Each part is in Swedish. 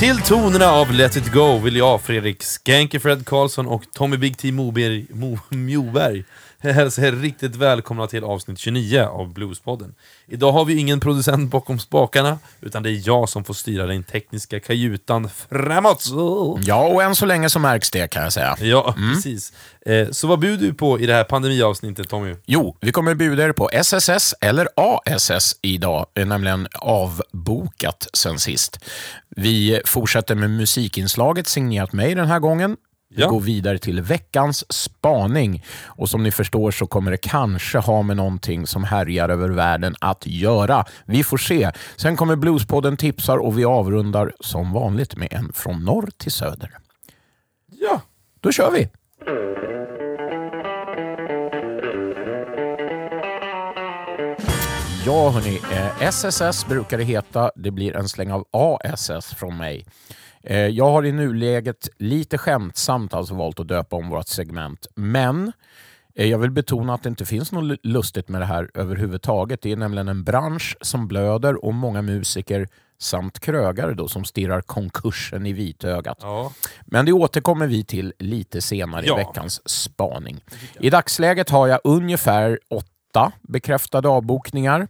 Till tonerna av Let it go vill jag, Fredrik Skanky Fred Karlsson och Tommy Big T Moberg, Mo, Mjoberg hälsa er riktigt välkomna till avsnitt 29 av Bluespodden. Idag har vi ingen producent bakom spakarna, utan det är jag som får styra den tekniska kajutan framåt. Ja, och än så länge så märks det kan jag säga. Ja, precis. Eh, så vad bjuder du på i det här pandemiavsnittet Tommy? Jo, vi kommer bjuda er på SSS eller ASS idag, är nämligen avbokat sen sist. Vi fortsätter med musikinslaget signerat mig den här gången. Vi Ja. går vidare till veckans spaning. Och som ni förstår så kommer det kanske ha med någonting som härjar över världen att göra. Vi får se. Sen kommer Bluespodden tipsar och vi avrundar som vanligt med en från norr till söder. Ja, Då kör vi! Ja, hörni. Eh, SSS brukar det heta. Det blir en släng av ASS från mig. Eh, jag har i nuläget lite skämtsamt alltså valt att döpa om vårt segment. Men eh, jag vill betona att det inte finns något lu- lustigt med det här överhuvudtaget. Det är nämligen en bransch som blöder och många musiker samt krögare då, som stirrar konkursen i vitögat. ja. Men det återkommer vi till lite senare Ja. i veckans spaning. I dagsläget har jag ungefär åtta bekräftade avbokningar.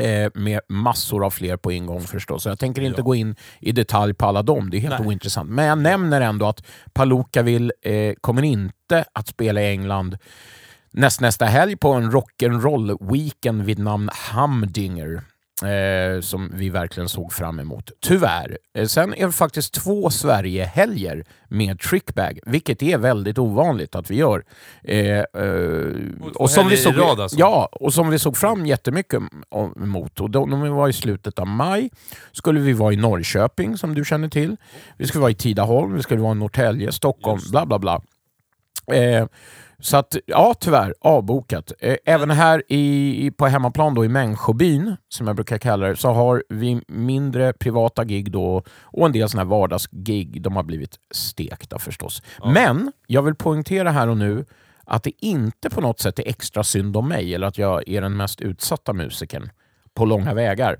Eh, med massor av fler på ingång förstås. Så jag tänker inte Ja. gå in i detalj på alla dem, det är helt Nej. ointressant. Men jag nämner ändå att Palookaville eh, kommer inte att spela i England näst, nästa helg på en rock'n'roll-weekend vid namn Humdinger. Eh, som vi verkligen såg fram emot. Tyvärr. Eh, sen är det faktiskt två Sverige-helger med trickbag, vilket är väldigt ovanligt att vi gör. Eh, eh, två helger i såg, rad alltså? Ja, och som vi såg fram jättemycket emot. Och de, de var i slutet av maj. skulle vi vara i Norrköping, som du känner till. Vi skulle vara i Tidaholm, vi skulle vara i Norrtälje, Stockholm, Just bla bla bla. Så att, ja tyvärr, avbokat. Eh, även här i, på hemmaplan då i Människobyn, som jag brukar kalla det, så har vi mindre privata gig då och en del såna här vardagsgig. De har blivit stekta förstås. Men jag vill poängtera här och nu att det inte på något sätt är extra synd om mig eller att jag är den mest utsatta musikern på långa vägar.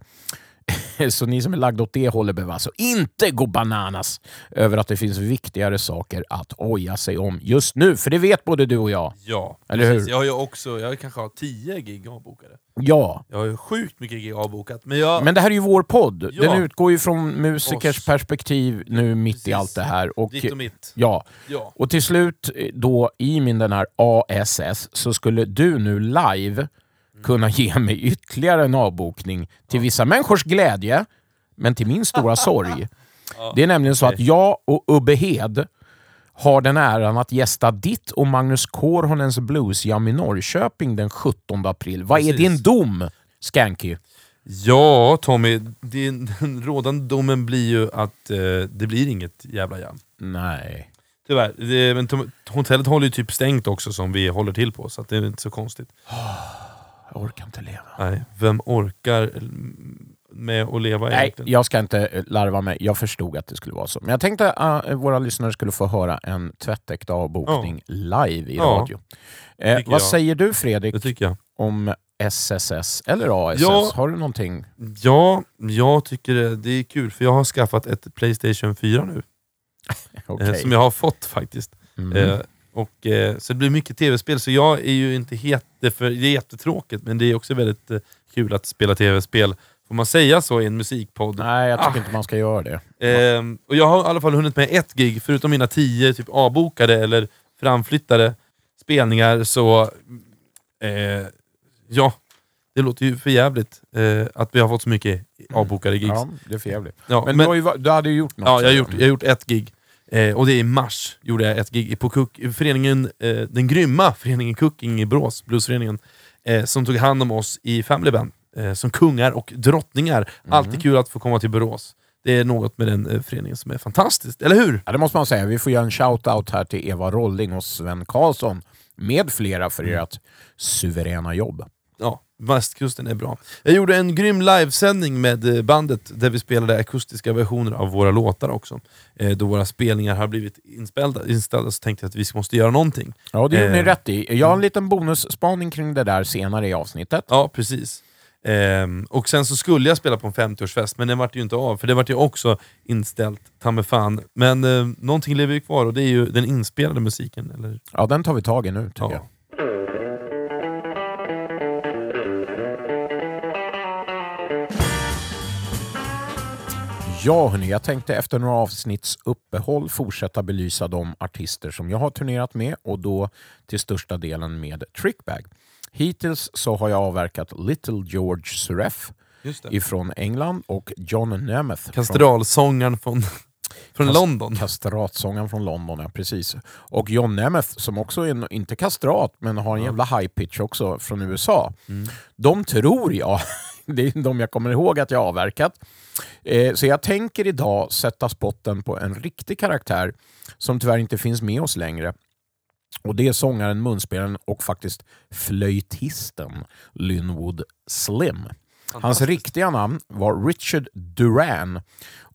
Så ni som är lagda åt det hållet behöver alltså inte gå bananas över att det finns viktigare saker att oja sig om just nu. För det vet både du och jag. Ja, Eller precis. hur? Jag har ju också, jag kanske har 10 gig avbokade. Ja, Jag har ju sjukt mycket gig avbokat, men jag... men det här är ju vår podd. Ja. Den utgår ju från musikers Oss. perspektiv nu mitt i Precis. allt det här. Och, Ditt och mitt. ja. Ja. och till slut då i min den här ASS så skulle du nu live kunna ge mig ytterligare en avbokning till vissa människors glädje, men till min stora sorg. Det är nämligen så att jag och Ubbe Hed har den äran att gästa ditt och Magnus Corhonens bluesjam i Norrköping den 17 april. Vad är din dom, Skanky? Ja, Tommy, din, den rådande domen blir ju att eh, det blir inget jävla jam. Nej. Tyvärr. Det, men hotellet håller ju typ stängt också som vi håller till på, så att det är inte så konstigt. Jag orkar inte leva. Nej, vem orkar med att leva Nej, egentligen? jag ska inte eh, larva mig. Jag förstod att det skulle vara så. Men jag tänkte att våra lyssnare skulle få höra en tvättäkta avbokning live i Ja. radio. Eh, vad jag. säger du Fredrik Det tycker jag. om SSS eller ASS? Ja. Har du någonting? Ja, jag tycker det, det är kul, för jag har skaffat ett Playstation 4 nu. Okej. Eh, som jag har fått faktiskt. Mm. Eh, och, eh, så det blir mycket tv-spel, så jag är ju inte jätte för, det är jättetråkigt, men det är också väldigt eh, kul att spela tv-spel. Får man säga så i en musikpodd? Nej, jag tycker Ah. inte man ska göra det. Ehm, och jag har i alla fall hunnit med ett gig, förutom mina tio typ avbokade eller framflyttade spelningar, så eh, ja, det låter ju för jävligt eh, att vi har fått så mycket avbokade gigs. Ja, det är för jävligt. Ja, Men, men- du, har ju, du hade ju gjort något. Ja, jag har gjort, jag har gjort ett gig. Eh, och det är i mars, gjorde jag ett gig på Cook, föreningen, eh, den grymma föreningen Cooking i Borås, bluesföreningen, eh, som tog hand om oss i Family Band, eh, som kungar och drottningar. Alltid kul att få komma till Borås. Det är något med den eh, föreningen som är fantastiskt, eller hur? Ja, det måste man säga. Vi får göra en shout-out här till Eva Rolling och Sven Karlsson med flera för Mm. ert suveräna jobb. Ja, västkusten är bra. Jag gjorde en grym livesändning med eh, bandet där vi spelade akustiska versioner av våra låtar också. Eh, då våra spelningar har blivit inspelda, inställda så tänkte jag att vi måste göra någonting. Ja, det Eh, ni rätt i. Jag har en liten bonusspaning kring det där senare i avsnittet. Ja, precis. Ehm, och sen så skulle jag spela på en 50-årsfest, men den vart ju inte av, för det vart ju också inställt, ta mig fan. Men eh, någonting lever ju kvar och det är ju den inspelade musiken. Eller? Ja, den tar vi tag i nu tycker Ja. jag. Ja, hörni, jag tänkte efter några avsnitts uppehåll fortsätta belysa de artister som jag har turnerat med och då till största delen med Trickbag. Hittills så har jag avverkat Little George Suref ifrån England och John Nemeth Kastralsångaren från, från Kast- London. Kastratsångaren från London, ja precis. Och John Nemeth som också är, en- inte kastrat, men har en jävla high pitch också från USA. De tror jag, det är de jag kommer ihåg att jag avverkat. Eh, så jag tänker idag sätta spotten på en riktig karaktär som tyvärr inte finns med oss längre. Och det är sångaren, munspelaren och faktiskt flöjtisten Lynwood Slim. Hans riktiga namn var Richard Duran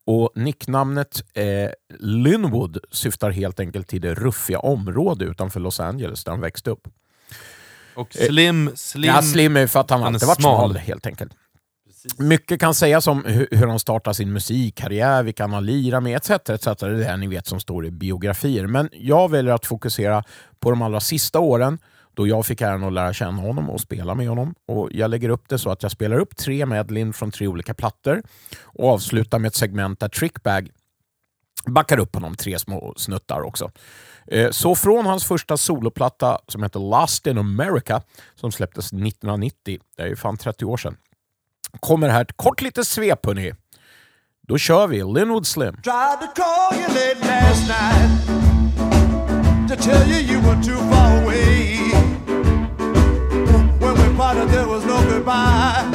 och nicknamnet eh, Lynwood syftar helt enkelt till det ruffiga område utanför Los Angeles där han växte upp. Och Slim, Slim, Ja, Slim är för att han, Han alltid varit smal. smal helt enkelt. Mycket kan sägas om hur, hur han startar sin musikkarriär, vilka han har lirat med etc. etc. Det är det här ni vet som står i biografier. Men jag väljer att fokusera på de allra sista åren då jag fick äran att lära känna honom och spela med honom. Och Jag lägger upp det så att jag spelar upp tre medlin från tre olika plattor och avslutar med ett segment där Trickbag backar upp honom tre små snuttar också. Eh, så från hans första soloplatta som heter Last in America som släpptes 1990, det är ju fan 30 år sedan, kommer här ett kort litet svep hörni. Då kör vi Linwood Slim. Tried to call you late last night to tell you you were too far away. When we parted, there was no goodbye.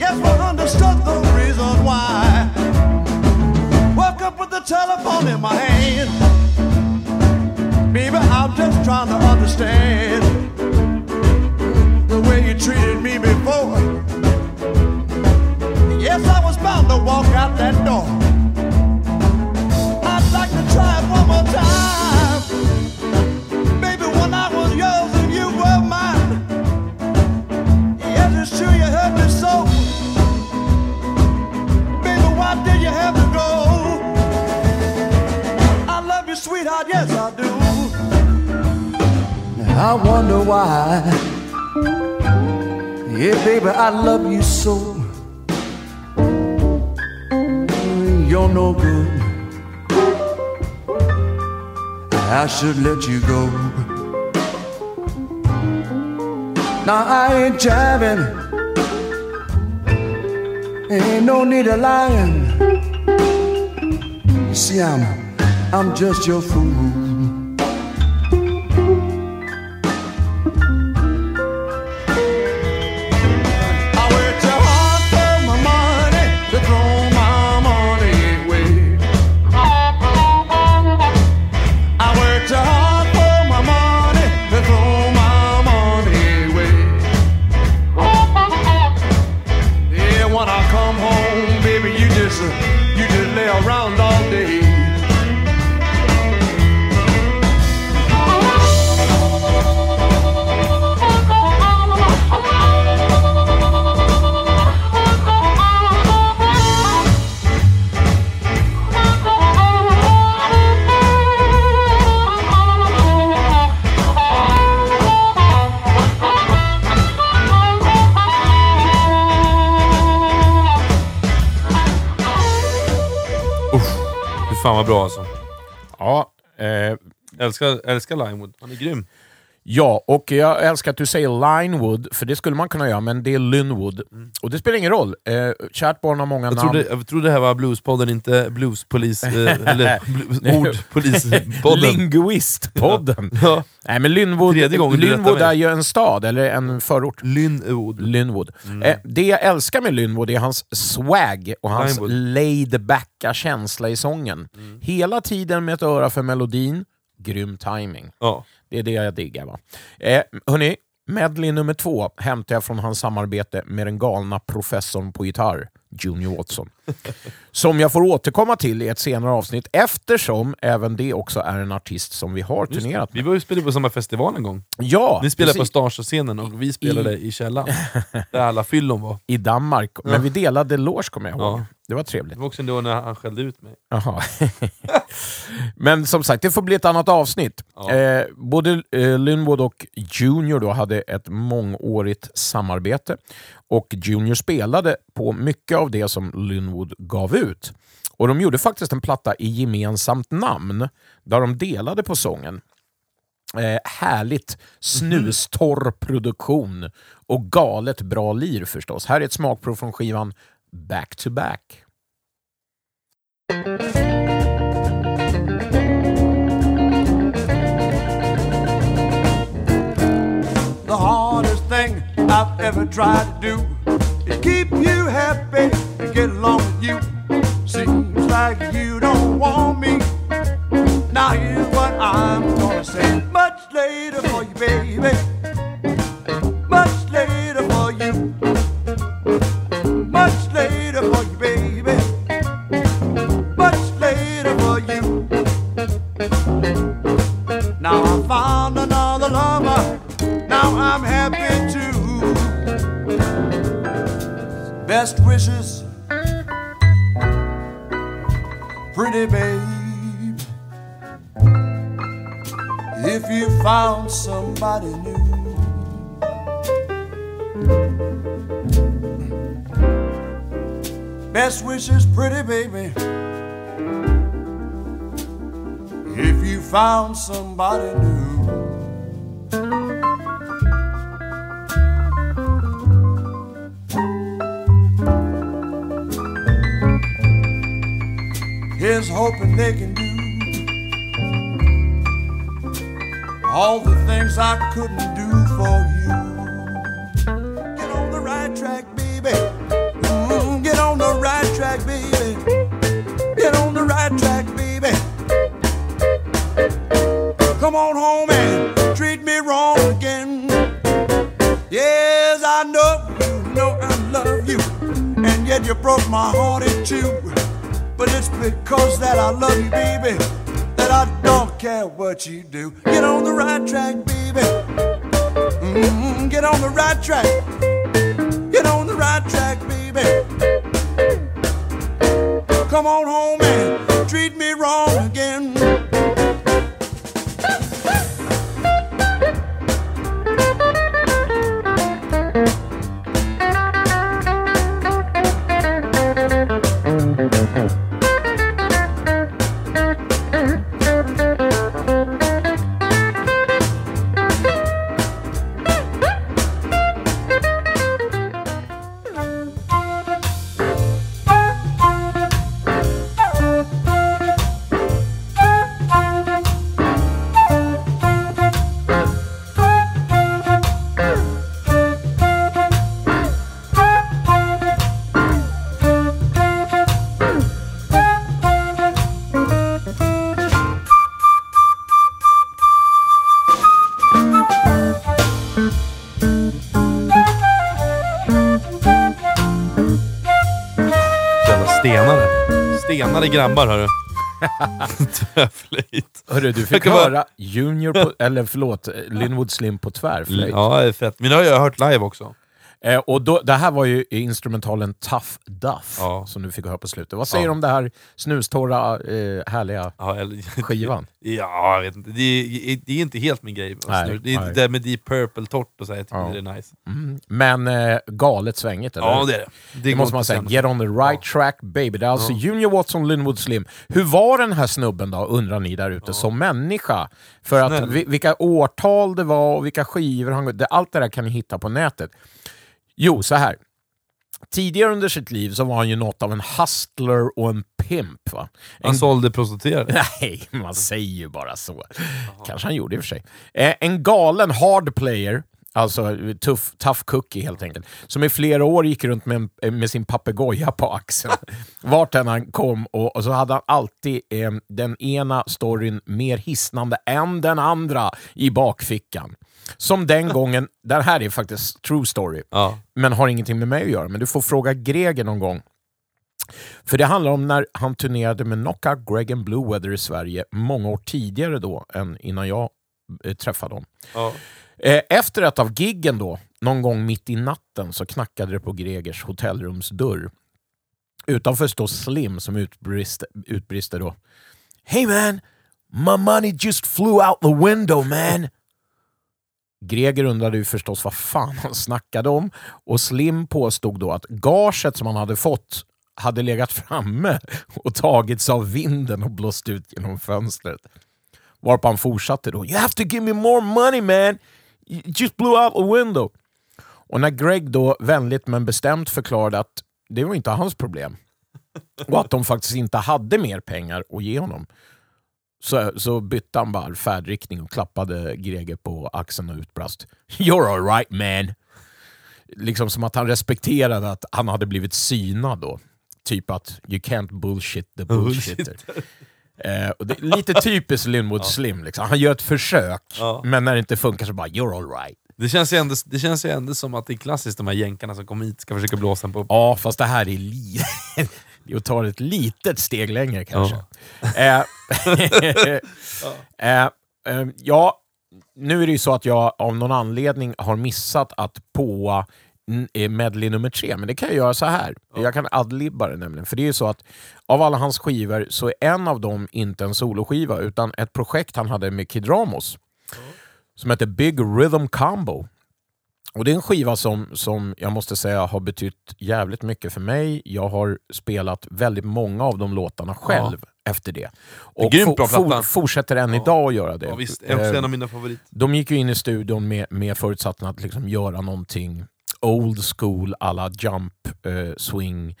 Yes, we understood the reason why. Up with the telephone in my hand. Baby, I'm just trying to understand the way you treated me before. Yes, I was bound to walk out that door. I'd like to try it one more time. Baby, when I was yours and you were mine. Yes, it's true you hurt me so. Sweetheart, yes I do. I wonder why. Yeah, baby, I love you so. You're no good. I should let you go. Now I ain't jiving. Ain't no need of lying. You see, I'm I'm just your fool. Älskar, älskar Limewood, han är grym. ja, och jag älskar att du säger Linewood, för det skulle man kunna göra, men det är Lynwood. Och det spelar ingen roll. Eh, kärt barn har många Jag namn. trodde, jag trodde det här var Bluespodden, inte Bluespolis... Eh, eller Ordpolispodden. Linguistpodden. ja. Nej, men Lynwood, Lynwood är ju en stad, eller en förort. Lynwood. Lynwood. Eh, det jag älskar med Lynwood är hans swag och hans Linewood. laid backa känsla i sången. Hela tiden med ett öra för melodin, grym timing. Ja. Det är det jag diggar. Va? Eh, hörni, medley nummer två hämtar jag från hans samarbete med den galna professorn på gitarr, Junior Watson. Som jag får återkomma till i ett senare avsnitt eftersom även det också är en artist som vi har turnerat Vi med. var ju spelade på samma festival en gång. Ja, Ni spelade på precis. Starsa-scenen och vi spelade i, källaren. Där alla fyllon var. i Danmark. Men vi delade loge kommer jag ihåg. Ja. Det var trevligt. Det var också då när han skällde ut mig. Jaha. Men som sagt, det får bli ett annat avsnitt. Ja. Eh, både eh, Linwood och Junior då hade ett mångårigt samarbete. Och Junior spelade på mycket av det som Linwood gav ut. Och de gjorde faktiskt en platta i gemensamt namn, där de delade på sången. Eh, härligt snustorr produktion och galet bra lir förstås. Här är ett smakprov från skivan Back to Back. Ever tried to do is keep you happy and get along with you. Seems like you don't want me. Now here's what I'm gonna say. Much later for you, baby. Wishes, pretty babe. If you found somebody new. Best wishes, pretty baby. If you found somebody new. naked Stenare grabbar hörru. Tvärflöjt. Hörru, du fick kan bara- höra Junior på, eller förlåt, Linwood Slim på tvärflöjt. Ja, det är fett. Men det har jag hört live också. Eh, och då, det här var ju instrumentalen Tough Duff Ja. som du fick höra på slutet. Vad säger Ja. du om det här snustorra, eh, härliga Ja, eller, skivan? ja, jag vet inte. Det är, det är inte helt min grej. Nej, det nej. det med Deep Purple-torrt och så, här, jag tycker Ja. det är nice. Mm. Men eh, galet svängigt, eller Ja, det är det. Det måste man säga. Get on the right track baby. Det är alltså Junior Watson, Linwood Slim. Hur var den här snubben då, undrar ni där ute, som människa? För att vi, vilka årtal det var och vilka skivor han... Det, allt det där kan ni hitta på nätet. Jo, så här. Tidigare under sitt liv så var han ju något av en hustler och en pimp. Va? En Han sålde prostituerade. Nej, man säger ju bara så. Kanske han gjorde i och för sig. Eh, en galen hard player, alltså tuff, tough cookie helt enkelt, som i flera år gick runt med, en, med sin papegoja på axeln. Vart än han kom och, och så hade han alltid eh, den ena storyn mer hisnande än den andra i bakfickan. Som den gången, det här är faktiskt true story, Ja. men har ingenting med mig att göra. Men du får fråga Greger någon gång För det handlar om när han turnerade med Knockout Greg and Blue Weather i Sverige många år tidigare då än innan jag eh, träffade dem. Ja. Eh, Efter ett av giggen då, någon gång mitt i natten, så knackade det på Gregers hotellrumsdörr. Utanför står Slim som utbrister, utbrister då. Hey man! My money just flew out the window man! Greger undrade ju förstås vad fan han snackade om och Slim påstod då att gaget som han hade fått hade legat framme och tagits av vinden och blåst ut genom fönstret. Varpå han fortsatte då. You have to give me more money man! You just blew out a window. Och när Greg då vänligt men bestämt förklarade att det var inte hans problem och att de faktiskt inte hade mer pengar att ge honom så, så bytte han bara färdriktning och klappade Greger på axeln och utbrast You're alright man. Liksom som att han respekterade att han hade blivit synad då. Typ att you can't bullshit the bullshitter. Eh, och det är lite typiskt Linwood Slim. Liksom. Han gör ett försök, Ja. men när det inte funkar så bara you're alright. Det känns, ju ändå, det känns ju ändå som att det är klassiskt de här jänkarna som kommer hit ska försöka blåsa en på Ja, fast det här är li- det är att ta det ett litet steg längre kanske. Eh, eh, eh, ja, nu är det ju så att jag av någon anledning har missat att påa medley nummer tre, men det kan jag göra så här. Jag kan adlibba det nämligen. För det är ju så att av alla hans skivor så är en av dem inte en soloskiva, utan ett projekt han hade med Kid Ramos. Som heter Big Rhythm Combo. Och det är en skiva som, som jag måste säga har betytt jävligt mycket för mig. Jag har spelat väldigt många av de låtarna själv efter det. Och bra for, platta. fortsätter än idag att göra det. Ja, visst, är också Eh, en av mina favoriter. de gick ju in i studion med, med förutsatsen att liksom göra någonting old school alla jump eh, swing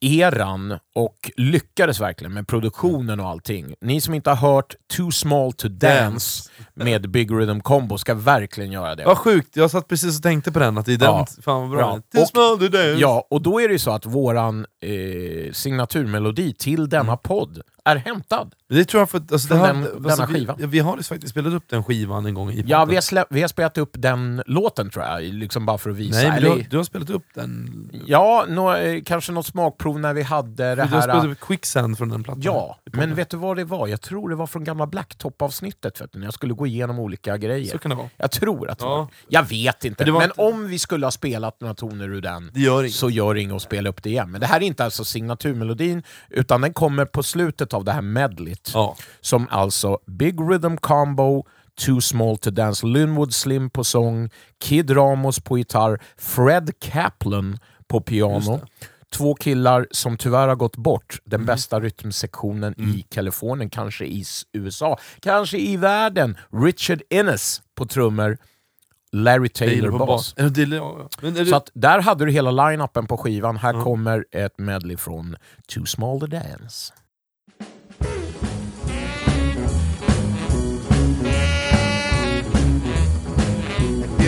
eran och lyckades verkligen med produktionen och allting. Ni som inte har hört Too Small to Dance med Big Rhythm Combo ska verkligen göra det. Vad sjukt, jag satt precis och tänkte på den, att det är den, Ja. fan vad bra är. Too Och- small to dance. Ja, och då är det ju så att våran eh, signaturmelodi till denna podd är hämtad. Det tror jag för att, alltså, Från det den- har, denna alltså, vi, skiva. ja, vi har faktiskt spelat upp den skivan en gång i Ja, vi har, slä- vi har spelat upp den låten tror jag, liksom bara för att visa. Nej, men du, har, du har spelat upp den. Ja, nå, eh, kanske något smakprov när vi hade det Du har här... spelat upp Quicksand från den plattan. Ja, men vet du vad det var? Jag tror det var från gamla Blacktop-avsnittet, du, när jag skulle gå igenom olika grejer. Så kan det vara. Jag tror att det Ja. var Jag vet inte, Men men inte- om vi skulle ha spelat några toner ur den gör så gör det inget att spela upp det igen. Men det här är inte alltså signaturmelodin, utan den kommer på slutet av det här medlet. Ja. Som alltså Big Rhythm Combo, Too Small to Dance, Linwood Slim på sång, Kid Ramos på gitarr, Fred Kaplan på piano. Två killar som tyvärr har gått bort. Den Mm. bästa rytmsektionen i Kalifornien, kanske i USA, kanske i världen. Richard Innes på trummor, Larry Taylor på bas. Så att där hade du hela line-upen på skivan. Här kommer ett medley från Too Small to Dance.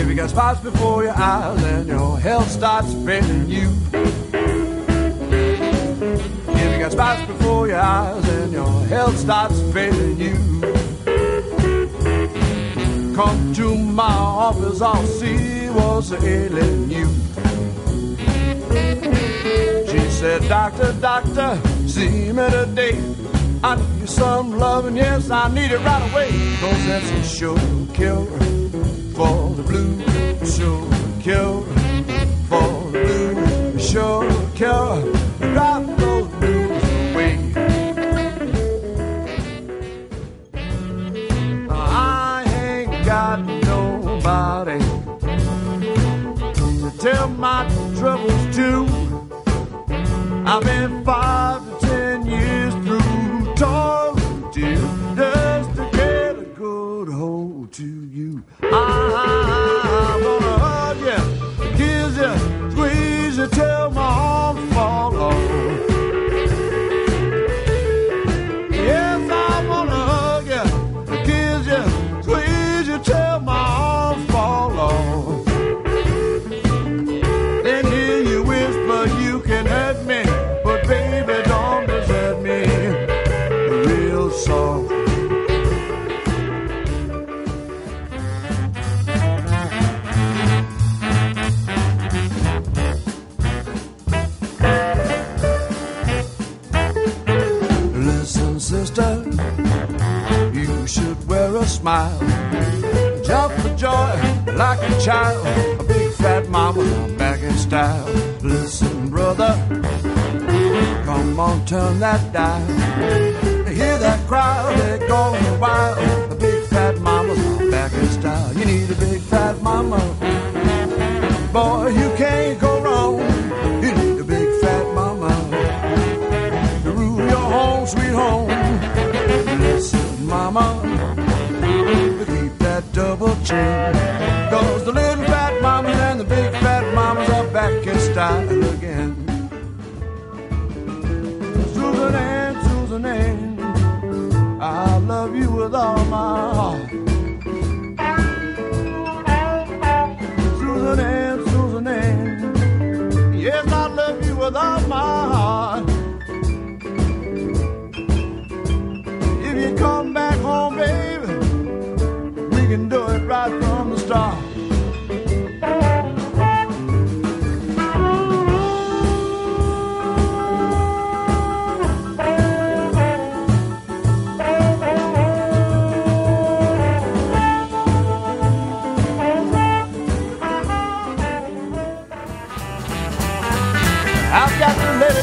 You got spots before your eyes and your health starts failing you. You got spots before your eyes and your health starts failing you. Come to my office, I'll see what's ailing you. She said, Doctor, doctor, see me today. I need some loving, yes, I need it right away. Cause that's a sure cure for the blues, sure cure for the blues, sure cure. Drive those blues away. I ain't got nobody to tell my troubles to. I've been five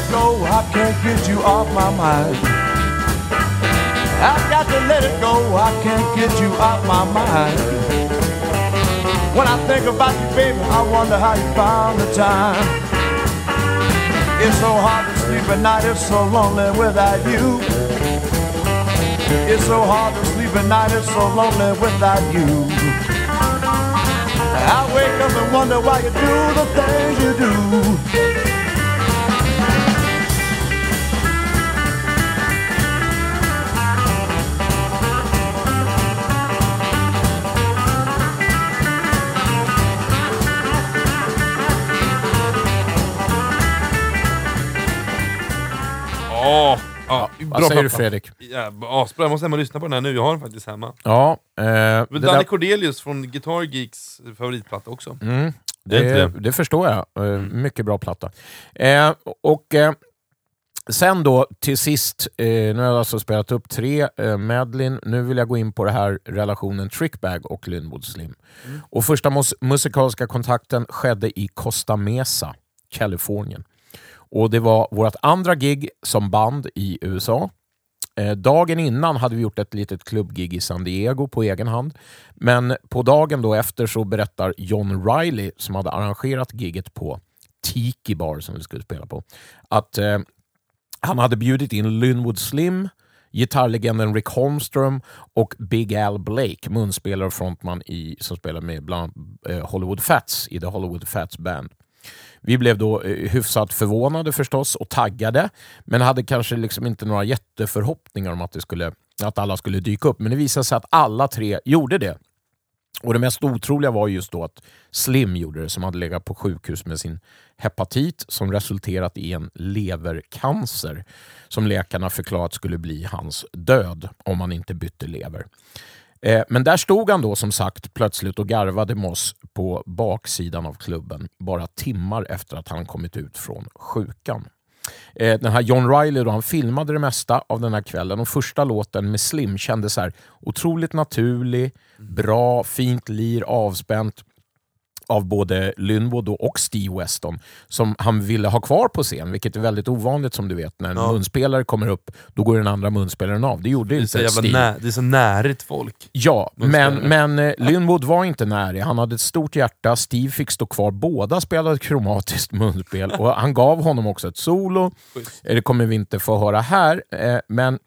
go. I can't get you off my mind. I've got to let it go. I can't get you off my mind. When I think about you, baby, I wonder how you found the time. It's so hard to sleep at night. It's so lonely without you. It's so hard to sleep at night. It's so lonely without you. I wake up and wonder why you do the things you do. Vad säger du. Fredrik? Ja, asbra, jag måste hem och lyssna på den här nu. Jag har den faktiskt hemma. Ja, eh, Men där- Danny Cordelius från Guitar Geeks favoritplatta också. Mm, Det är inte det, det. förstår jag. Eh, Mycket bra platta. Eh, och eh, Sen då till sist, eh, nu har jag alltså spelat upp tre eh, medlin. Nu vill jag gå in på det här relationen Trickbag och Linwood Slim. Och första mus- musikaliska kontakten skedde i Costa Mesa, Kalifornien. Och Det var vårt andra gig som band i USA. Eh, dagen innan hade vi gjort ett litet klubbgig i San Diego på egen hand. Men på dagen då efter så berättar John Riley, som hade arrangerat giget på Tiki Bar som vi skulle spela på, att eh, han hade bjudit in Lynwood Slim, gitarrlegenden Rick Holmström och Big Al Blake, munspelare och frontman i, som spelar med bland annat eh, Hollywood Fats i The Hollywood Fats Band. Vi blev då eh, hyfsat förvånade förstås och taggade, men hade kanske liksom inte några jätteförhoppningar om att, det skulle, att alla skulle dyka upp. Men det visade sig att alla tre gjorde det. Och Det mest otroliga var just då att Slim gjorde det, som hade legat på sjukhus med sin hepatit som resulterat i en levercancer som läkarna förklarat skulle bli hans död om han inte bytte lever. Eh, Men där stod han då som sagt plötsligt och garvade med oss på baksidan av klubben bara timmar efter att han kommit ut från sjukan. Eh, Den här John Riley då, han filmade det mesta av den här kvällen och första låten med Slim kändes så här otroligt naturlig, bra, fint lir, avspänt av både Lynwood och Steve Weston som han ville ha kvar på scen, vilket är väldigt ovanligt som du vet. När en Ja. munspelare kommer upp, då går den andra munspelaren av. Det gjorde Det inte Steve. nä, det är så närigt folk. Ja, men, men eh, Lynwood var inte närig. Han hade ett stort hjärta. Steve fick stå kvar. Båda spelade kromatiskt munspel och han gav honom också ett solo. Eh, Det kommer vi inte få höra här, eh, men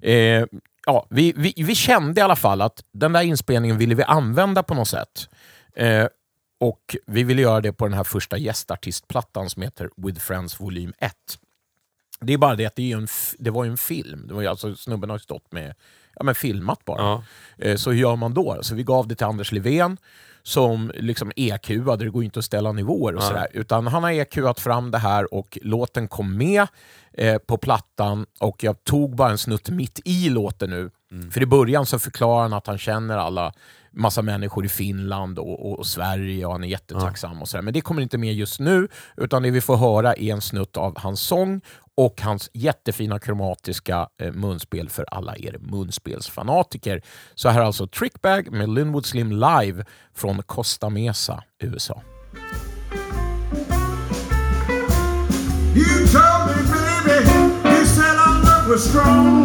eh, ja, vi, vi, vi kände i alla fall att den där inspelningen ville vi använda på något sätt. Eh, och vi ville göra det på den här första gästartistplattan som heter With Friends volym 1. Det är bara det att det, en, det var ju en film. Det var ju alltså, snubben har ju stått med ja, men filmat bara. Ja. Eh, Så hur gör man då? Så vi gav det till Anders Levén som liksom EQade, det går ju inte att ställa nivåer och Ja. sådär. Utan han har EQat fram det här och låten kom med eh, på plattan och jag tog bara en snutt mitt i låten nu. För i början så förklarar han att han känner alla massa människor i Finland och, och, och Sverige och han är jättetacksam och sådär. Men det kommer inte med just nu, utan det vi får höra är en snutt av hans sång och hans jättefina kromatiska eh, munspel för alla er munspelsfanatiker. Så här är alltså Trickbag med Linwood Slim live från Costa Mesa, USA. You told me, baby, you said our love was strong.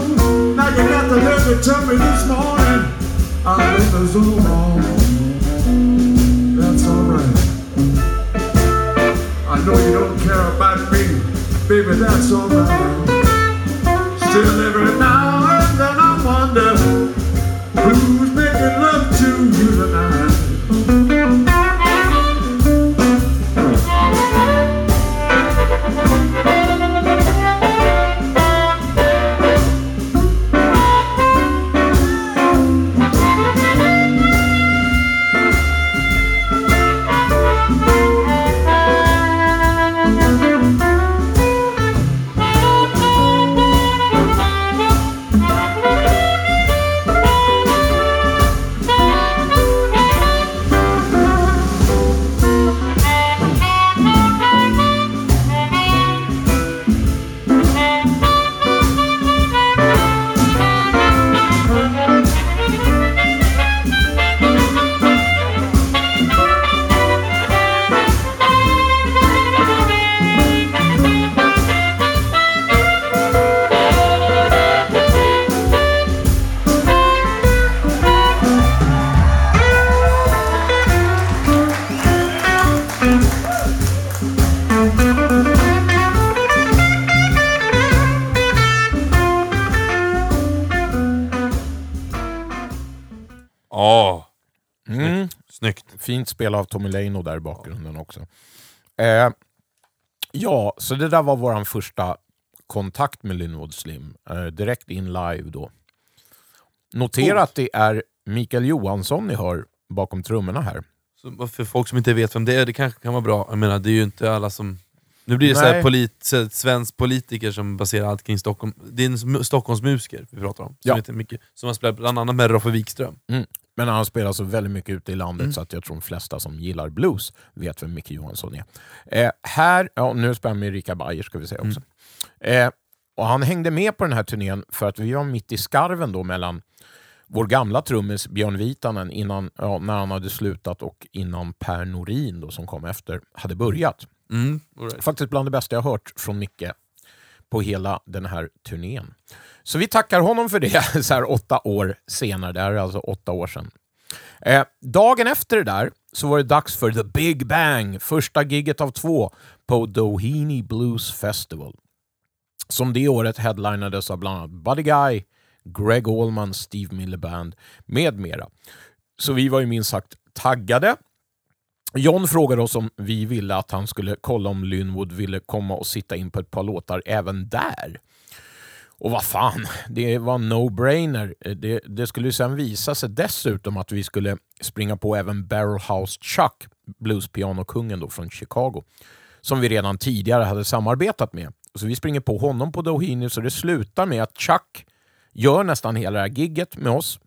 Now you got the to tell me this morning our love is all wrong. That's alright. I know you don't care about me, baby, that's alright. Still every now and then I wonder Fint spel av Tommy Leino där i bakgrunden också. Eh, ja, så det där var vår första kontakt med Linwood Slim. Eh, direkt in live då. Notera att det är Mikael Johansson ni hör bakom trummorna här. Så för folk som inte vet vem det är, det kanske kan vara bra. Jag menar, det är ju inte alla som... Nu blir det så Nej. polit, så svensk politiker som baserar allt kring Stockholm. Det är en sm- Stockholmsmusiker vi pratar om, som, Ja. heter Micke, som har spelat bland annat med Roffe Wikström. Mm. Men han spelar så väldigt mycket ute i landet Mm. så att jag tror de flesta som gillar blues vet vem Micke Johansson är. Eh, här, ja, nu spelar han med Erika Bayer ska vi säga också. Eh, och han hängde med på den här turnén för att vi var mitt i skarven då mellan vår gamla trummis Björn Vitanen innan, ja, när han hade slutat och innan Per Norin då, som kom efter hade börjat. Mm, right. Faktiskt bland det bästa jag hört från Micke på hela den här turnén. Så vi tackar honom för det så här åtta år senare. Det här är alltså åtta år sedan. Eh, dagen efter det där så var det dags för The Big Bang, första gigget av två på Doheny Blues Festival. Som det året headlinades av bland annat Buddy Guy, Greg Allman, Steve Miller Band med mera. Så vi var ju minst sagt taggade. John frågade oss om vi ville att han skulle kolla om Lynwood ville komma och sitta in på ett par låtar även där. Och vad fan, det var no-brainer. Eh, det, det skulle ju sen visa sig dessutom att vi skulle springa på även Barrelhouse Chuck, bluespianokungen då från Chicago, som vi redan tidigare hade samarbetat med. Så vi springer på honom på Doheny, så det slutar med att Chuck gör nästan hela det här gigget med oss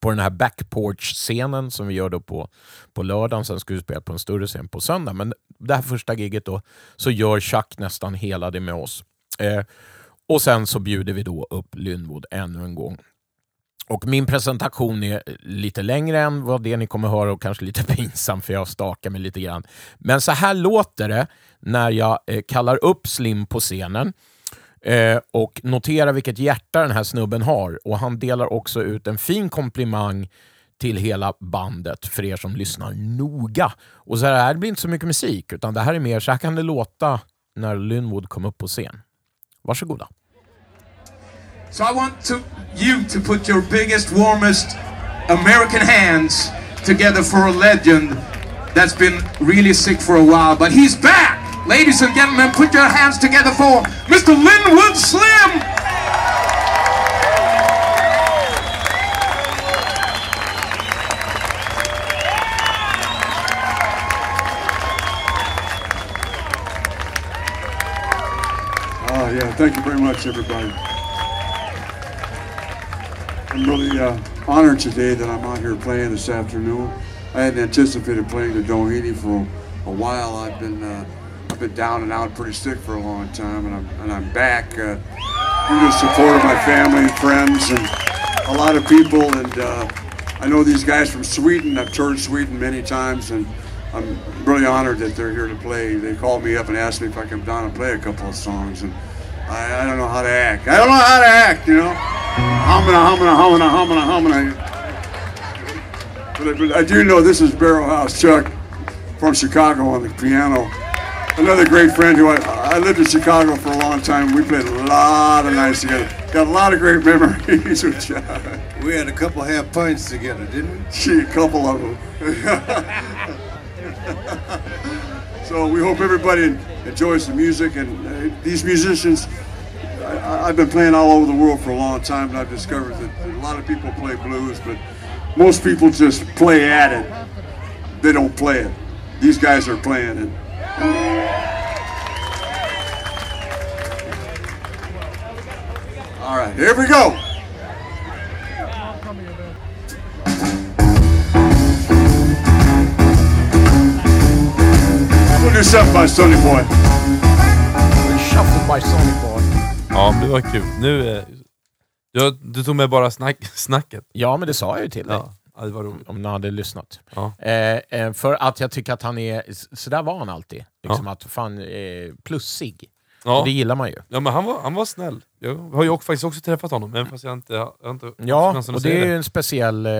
på den här backporch-scenen som vi gör då på, på lördagen. Sen ska vi spela på en större scen på söndag. Men det här första giget då så gör Chuck nästan hela det med oss. Eh, och sen så bjuder vi då upp Lynwood ännu en gång. Och min presentation är lite längre än vad det ni kommer höra och kanske lite pinsam för jag stakar mig lite grann. Men så här låter det när jag eh, kallar upp Slim på scenen. Eh, och noterar vilket hjärta den här snubben har. Och han delar också ut en fin komplimang till hela bandet för er som lyssnar noga. Och så här, det blir inte så mycket musik, utan det här är mer så här kan det låta när Lynwood kom upp på scen. Varsågoda. So I want to, you to put your biggest, warmest American hands together for a legend that's been really sick for a while, but he's back! Ladies and gentlemen, put your hands together for Mr. Linwood Slim! Oh, yeah. Thank you very much, everybody. I'm really uh, honored today that I'm out here playing this afternoon. I hadn't anticipated playing the Doheny for a while. I've been uh, been down and out, pretty sick for a long time, and I'm and I'm back uh, to the support of my family and friends and a lot of people. And uh, I know these guys from Sweden. I've toured Sweden many times, and I'm really honored that they're here to play. They called me up and asked me if I come down and play a couple of songs, and I, I don't know how to act. I don't know how to act, you know. Humming, humming, humming, humming, humming. But I, but I do know this is Barrel House Chuck from Chicago on the piano. Another great friend who I, I lived in Chicago for a long time. We played a lot of nights together. Got a lot of great memories with Chuck. We had a couple half pints together, didn't we? Gee, a couple of them. so we hope everybody enjoys the music and uh, these musicians. I, I've been playing all over the world for a long time, and I've discovered that a lot of people play blues, but most people just play at it. They don't play it. These guys are playing it. All right, here we go. We'll do something by Sonny Boy. Shuffled by Sonic Boy. Ja, det var kul. Nu, eh, du, du tog med bara snack, snacket. Ja, men det sa jag ju till dig. Ja, ja, det var roligt. Om ni hade lyssnat. Ja. Eh, eh, för att jag tycker att han är, så där var han alltid. Liksom att fan, eh, plussig. Ja. Och det gillar man ju. ja, men han var, han var snäll. Jag har ju faktiskt också träffat honom, men fast jag inte, jag har inte Ja, och det är ju en speciell eh,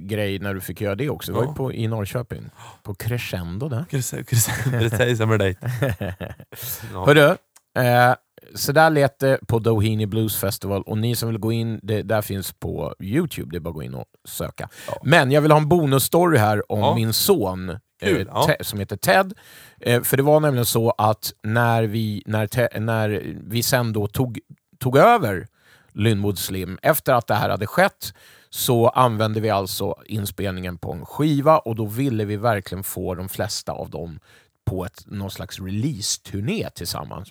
grej när du fick göra det också. Var Ja. ju på, i Norrköping. På Crescendo där. Precis, med dig. Ja. Hörru, eh, så där lät det på Doheny Blues Festival och ni som vill gå in, det där finns på Youtube, det är bara att gå in och söka. Men jag vill ha en bonusstory här om Ja. min son Kul, eh, ja. Som heter Ted. Eh, för det var nämligen så att när vi, när Te- när vi sen då tog, tog över Lynwood Slim, efter att det här hade skett, så använde vi alltså inspelningen på en skiva och då ville vi verkligen få de flesta av dem på ett, någon slags release-turné tillsammans.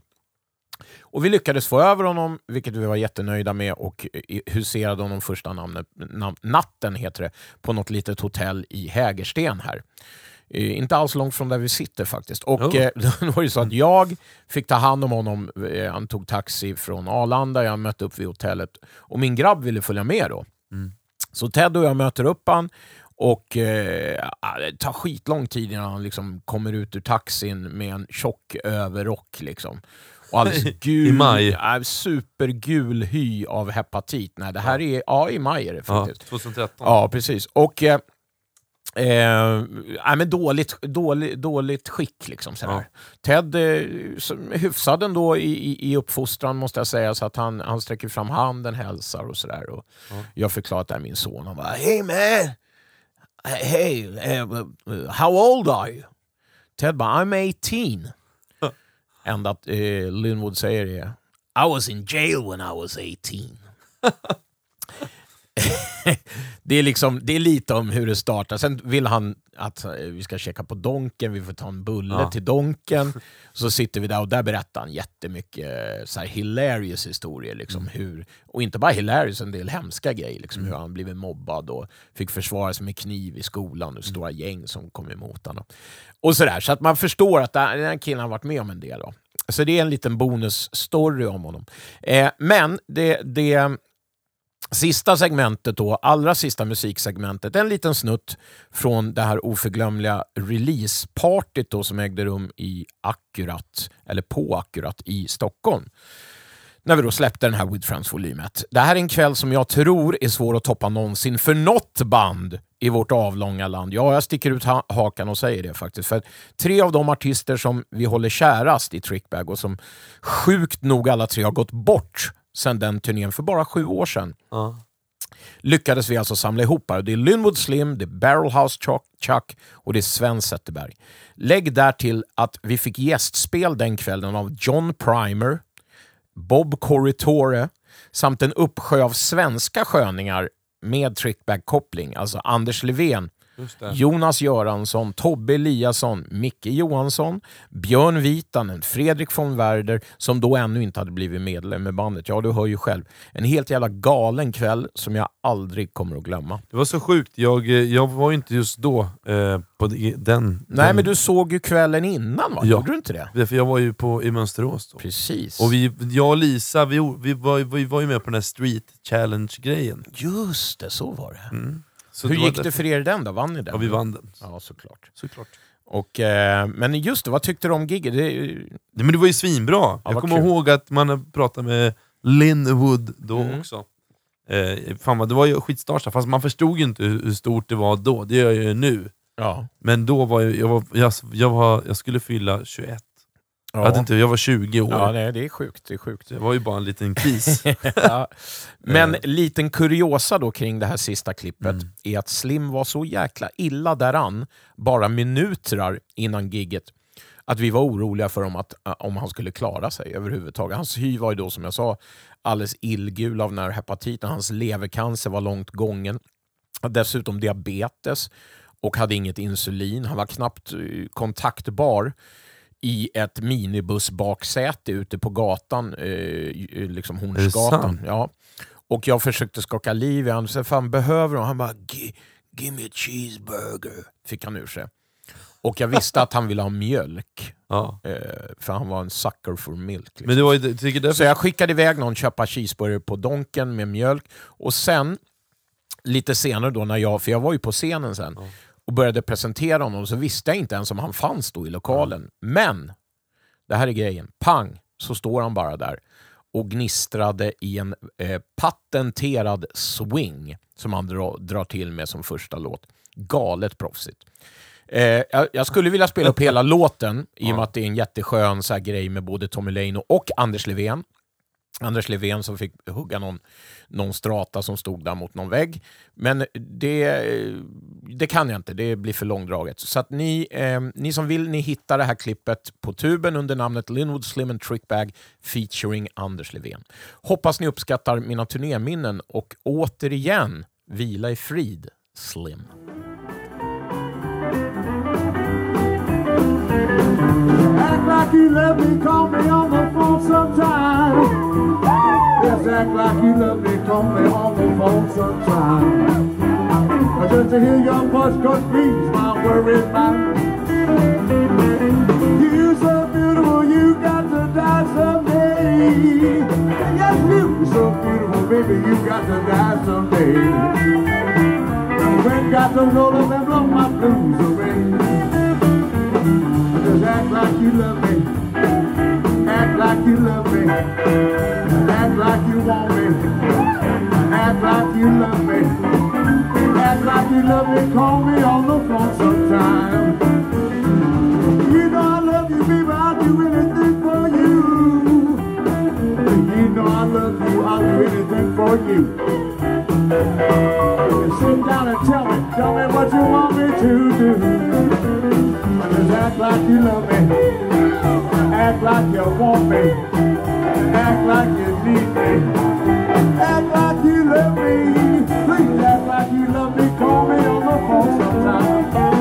Och vi lyckades få över honom, vilket vi var jättenöjda med och huserade honom första namnet, nam, natten heter det, på något litet hotell i Hägersten här. Eh, inte alls långt från där vi sitter faktiskt. Och Oh. eh, då var det så att jag fick ta hand om honom, eh, han tog taxi från Arlanda, jag mötte upp vid hotellet och min grabb ville följa med då. Så Ted och jag möter upp han och eh, det tar skitlång tid innan han liksom kommer ut ur taxin med en tjock överrock. Liksom. Och alldeles gul, I maj. Ja, supergul hy av hepatit. Nej, det här är, ja i maj är det Ja, faktiskt. 2013. Ja, precis. Och eh, eh, nej, men dåligt, dåligt, dåligt skick. Liksom, sådär. Ted eh, hyfsad ändå i, i, i uppfostran måste jag säga, så att han, han sträcker fram handen, hälsar och sådär. Och Jag förklarar att det är min son. Han bara “Hey man! Hey, uh, how old are you?” Ted bara “I'm 18”. Enda att eh, Linwood säger är “I was in jail when I was 18”. det, är liksom, det är lite om hur det startar. Sen vill han att eh, vi ska checka på Donken, vi får ta en bulle Ja. till Donken. Så sitter vi där och där berättar han jättemycket eh, så här hilarious historier. Liksom, hur, och inte bara hilarious, en del hemska grejer. Liksom, Hur han blivit mobbad och fick försvara sig med kniv i skolan och stora gäng som kom emot honom. Och sådär, så att man förstår att den här killen har varit med om en del. Då. Så det är en liten bonusstory om honom. Eh, men det, det Sista segmentet då, allra sista musiksegmentet, en liten snutt från det här oförglömliga releasepartyt då som ägde rum i Akkurat, eller på Akkurat i Stockholm. När vi då släppte den här With Friends-volymet. Det här är en kväll som jag tror är svår att toppa någonsin för något band i vårt avlånga land. Ja, jag sticker ut ha hakan och säger det faktiskt. För tre av de artister som vi håller kärast i Trickbag och som sjukt nog alla tre har gått bort sedan den turnén för bara sju år sedan Ja. lyckades vi alltså samla ihop här. Det är Linwood Slim, det är Barrelhouse Chuck, Chuck och det är Sven Zetterberg. Lägg där till att vi fick gästspel den kvällen av John Primer, Bob Corritore samt en uppsjö av svenska sköningar med trickback-koppling. Alltså Anders Levén. Jonas Göransson, Tobbe Eliasson, Micke Johansson, Björn Vitanen, Fredrik von Werder som då ännu inte hade blivit medlem med bandet. Ja, du hör ju själv. En helt jävla galen kväll som jag aldrig kommer att glömma. Det var så sjukt, jag, jag var inte just då eh, på de- den... Nej, den, men du såg ju kvällen innan va? Ja. Gjorde du inte det? För jag var ju på, i Mönsterås då. Precis. Och vi, jag och Lisa, vi, vi, var, vi var ju med på den här street challenge-grejen. Just det, så var det. Så Hur var gick det för er den då? Vann ni den? Ja, vi vann den. Ja, såklart. Såklart. Och, eh, men just det, vad tyckte du om giget? Det, Nej, men det var ju svinbra. jag vad kommer kul. ihåg att man pratat med Lynn Wood då Mm. också. Eh, fan vad, det var ju skitstarta, fast man förstod ju inte hur, hur stort det var då. Det gör jag ju nu. ja. Men då var jag, jag, var, jag, jag, var, jag skulle fylla 21. Jag, hade inte, jag var 20 år. Ja, nej, det är sjukt. Det är sjukt. Det var ju bara en liten kris. ja. Men Eh. liten kuriosa då kring det här sista klippet Mm. är att Slim var så jäkla illa däran, bara minuter innan gigget, att vi var oroliga för om, att, eh, om han skulle klara sig överhuvudtaget. Hans hy var ju då som jag sa alldeles illgul av den här hepatiten. Hans levercancer var långt gången. Dessutom diabetes och hade inget insulin. Han var knappt eh, kontaktbar i ett minibusbaksäte ute på gatan, eh, liksom? Hornsgatan. Ja. Och jag försökte skaka liv i honom. Så fan behöver du? Han bara, "Gi- give me a cheeseburger, fick han ur sig. Och jag visste att han ville ha mjölk, ja. eh, för han var en sucker for milk. Liksom. Men det var ju, jag tycker därför, Så jag skickade iväg någon köpa cheeseburger på Donken med mjölk. Och sen, lite senare då, när jag, för jag var ju på scenen sen, och började presentera honom så visste jag inte ens om han fanns då i lokalen. Men, det här är grejen, pang, så står han bara där och gnistrade i en eh, patenterad swing som han dra, drar till med som första låt. Galet proffsigt. Eh, jag, jag skulle vilja spela upp hela låten i och med att det är en jätteskön så här, grej med både Tommy Leino och Anders Levén. Anders Levén som fick hugga någon, någon strata som stod där mot någon vägg. Men det, det kan jag inte, det blir för långdraget. Så att ni, eh, ni som vill, ni hittar det här klippet på tuben under namnet Linwood Slim and Trickbag featuring Anders Levén. Hoppas ni uppskattar mina turnéminnen och återigen, vila i frid, Slim. Like you love me, call me on the phone sometime. Yes, act like you love me, call me on the phone sometime. I just to hear your voice cause confuse my worried mind. You so beautiful, you got to die someday. Yes, you so beautiful, baby, you got to die someday. Wind got to roll up and blow my blues away. Act like you love me. Act like you love me. Act like you want me. Act like you love me. Act like you love me. Call me on the phone sometime. You know I love you, baby. I'll do anything for you. You know I love you. I'll do anything for you. You sit down and tell me, tell me what you want me to do. Just act like you love me. Act like you want me. Act like you need me. Act like you love me. Please act like you love me. Call me on the phone sometime.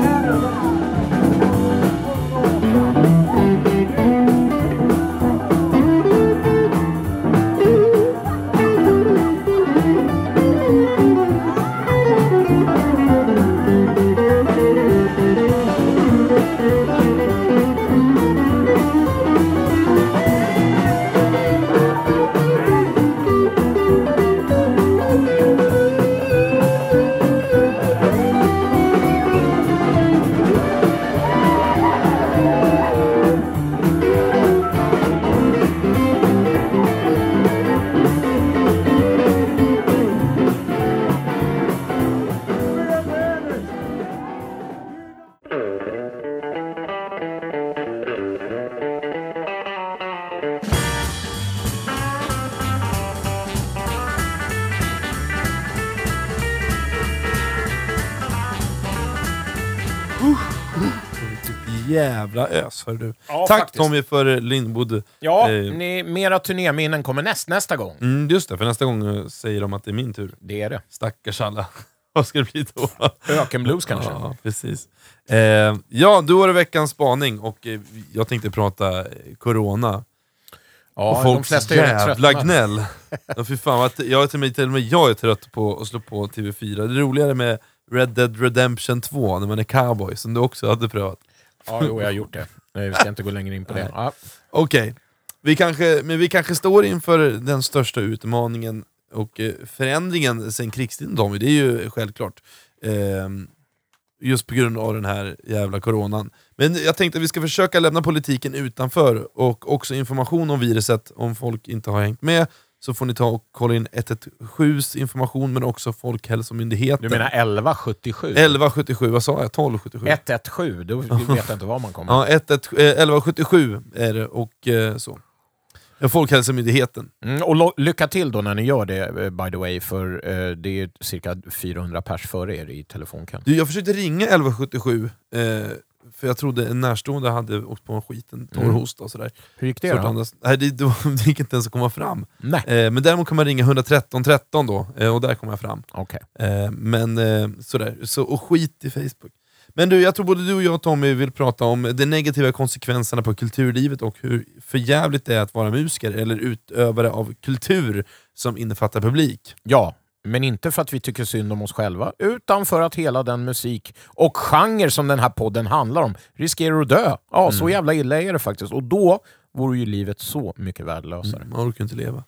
Ös hör du. Ja, Tack faktiskt. Tommy för Lindwood. Ja, Eh, ni, mera turnéminnen kommer näst, nästa gång. Mm, just det, för nästa gång eh, säger de att det är min tur. Det är det. Stackars alla. Vad ska det bli då? Ökenblues kanske? Ja, precis. Eh, ja, var det veckans spaning och eh, jag tänkte prata eh, corona. Ja, och de folks flesta ju rätt jävla gnäll. ja, fy fan, vad- jag, är till, med, till och med jag är trött på att slå på TV4. Det är roligare med Red Dead Redemption 2, när man är cowboy, som du också hade prövat. Ja, jo, jag har gjort det. Nej, Vi ska inte gå längre in på det. Ja. Okej, vi kanske, men vi kanske står inför den största utmaningen och eh, förändringen sen krigstiden Tommy, det är ju självklart. Ehm, just på grund av den här jävla coronan. Men jag tänkte att vi ska försöka lämna politiken utanför och också information om viruset, om folk inte har hängt med så får ni ta och kolla in 117s information men också Folkhälsomyndigheten. Du menar 1177? 1177, vad sa jag? 1277? 117, då vet jag inte var man kommer. Ja, 11, eh, 1177 är det och eh, så. Folkhälsomyndigheten. Mm, och lycka till då när ni gör det, eh, by the way, för eh, det är cirka 400 pers före er i telefonkön. Du, jag försökte ringa 1177, eh, för jag trodde en närstående hade åkt på en skiten, torr Mm. och sådär. Hur gick det Svårt då? andas. Nej, det, det, det gick inte ens att komma fram. Nej, Eh, men däremot kan man ringa 113 13 då, eh, och där kommer jag fram. okej. Eh, men eh, sådär, så, och skit i Facebook. Men du, jag tror både du och jag Tommy vill prata om de negativa konsekvenserna på kulturlivet och hur förjävligt det är att vara musiker eller utövare av kultur som innefattar publik. Ja, men inte för att vi tycker synd om oss själva, utan för att hela den musik och genre som den här podden handlar om riskerar att dö. Ja, så jävla illa är det faktiskt. Och då vore ju livet så mycket värdelösare. Man orkar inte leva.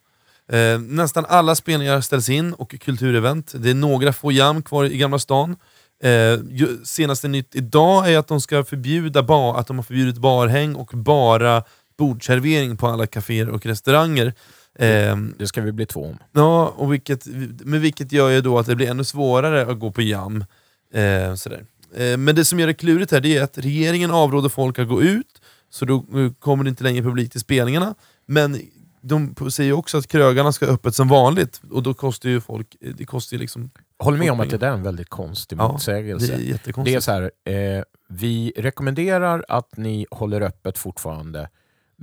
Eh, nästan alla spelningar ställs in och kulturevent. Det är några få jam kvar i Gamla stan. Eh, senaste nytt idag är att de ska förbjuda bar, att de har förbjudit barhäng och bara bordservering på alla kaféer och restauranger. Eh, Det ska vi bli två om. Ja, och vilket, men vilket gör ju då att det blir ännu svårare att gå på jam. Eh, sådär. Eh, men det som gör det klurigt här det är att regeringen avråder folk att gå ut, så då eh, kommer det inte längre publik till spelningarna. Men de säger också att krögarna ska öppet som vanligt, och då kostar ju folk... eh, Det kostar ju liksom... Håll med om att det där är en väldigt konstig Ja, motsägelse. Det är Det är så här, eh, vi rekommenderar att ni håller öppet fortfarande,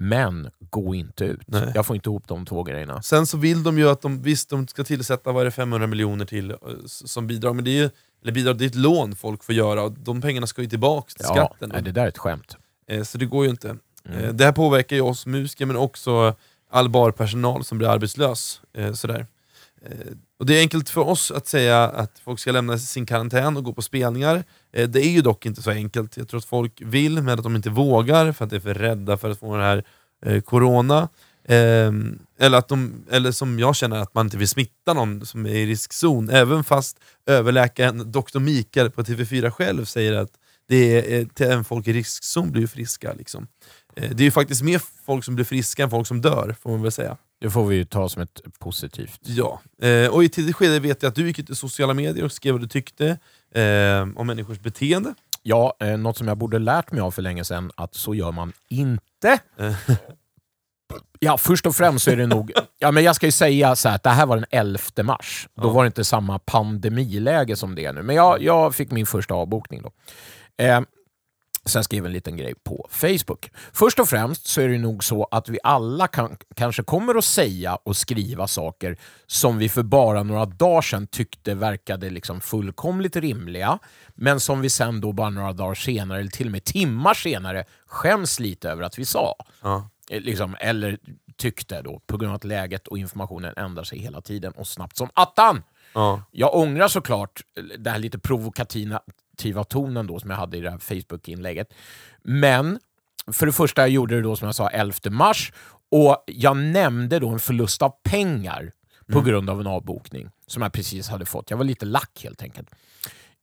men gå inte ut. Nej. Jag får inte ihop de två grejerna. Sen så vill de ju att de, visst de ska tillsätta vad är det, 500 miljoner till eh, som bidrag, men det är ju eller bidrag, det är ett lån folk får göra, och de pengarna ska ju tillbaka till Ja, skatten. nej, det där är ett skämt. Eh, Så det går ju inte. Mm. Eh, Det här påverkar ju oss musiker men också all barpersonal som blir arbetslös. Sådär. Och det är enkelt för oss att säga att folk ska lämna sin karantän och gå på spelningar. Eh, Det är ju dock inte så enkelt. Jag tror att folk vill men att de inte vågar för att de är för rädda för att få den här eh, corona. Eh, Eller, att de, eller som jag känner, att man inte vill smitta någon som är i riskzon. Även fast överläkaren Dr. Mikael på TV4 själv säger att det är, eh, till även folk i riskzon blir friska. Liksom. Eh, det är ju faktiskt mer folk som blir friska än folk som dör, får man väl säga. Det får vi ju ta som ett positivt. Ja, eh, och i tidigt skede vet jag att du gick ut i sociala medier och skrev vad du tyckte eh, om människors beteende. Ja, eh, något som jag borde lärt mig av för länge sedan, att så gör man inte. Eh. Ja, först och främst så är det nog... Ja, men jag ska ju säga så här, att det här var den 11 mars. Då Ja. var det inte samma pandemiläge som det är nu. Men jag, jag fick min första avbokning då. Eh, sen skrev en liten grej på Facebook. Först och främst så är det nog så att vi alla kan, kanske kommer att säga och skriva saker som vi för bara några dagar sedan tyckte verkade liksom fullkomligt rimliga, men som vi sen då bara några dagar senare, eller till och med timmar senare, skäms lite över att vi sa. Ja. Eh, Liksom, eller tyckte då, på grund av att läget och informationen ändrar sig hela tiden och snabbt som attan. Ja. Jag ångrar såklart den här lite provokativa tonen då som jag hade i det här Facebook-inlägget. Men för det första jag gjorde det då som jag sa 11 mars och jag nämnde då en förlust av pengar på grund av en avbokning som jag precis hade fått. Jag var lite lack helt enkelt.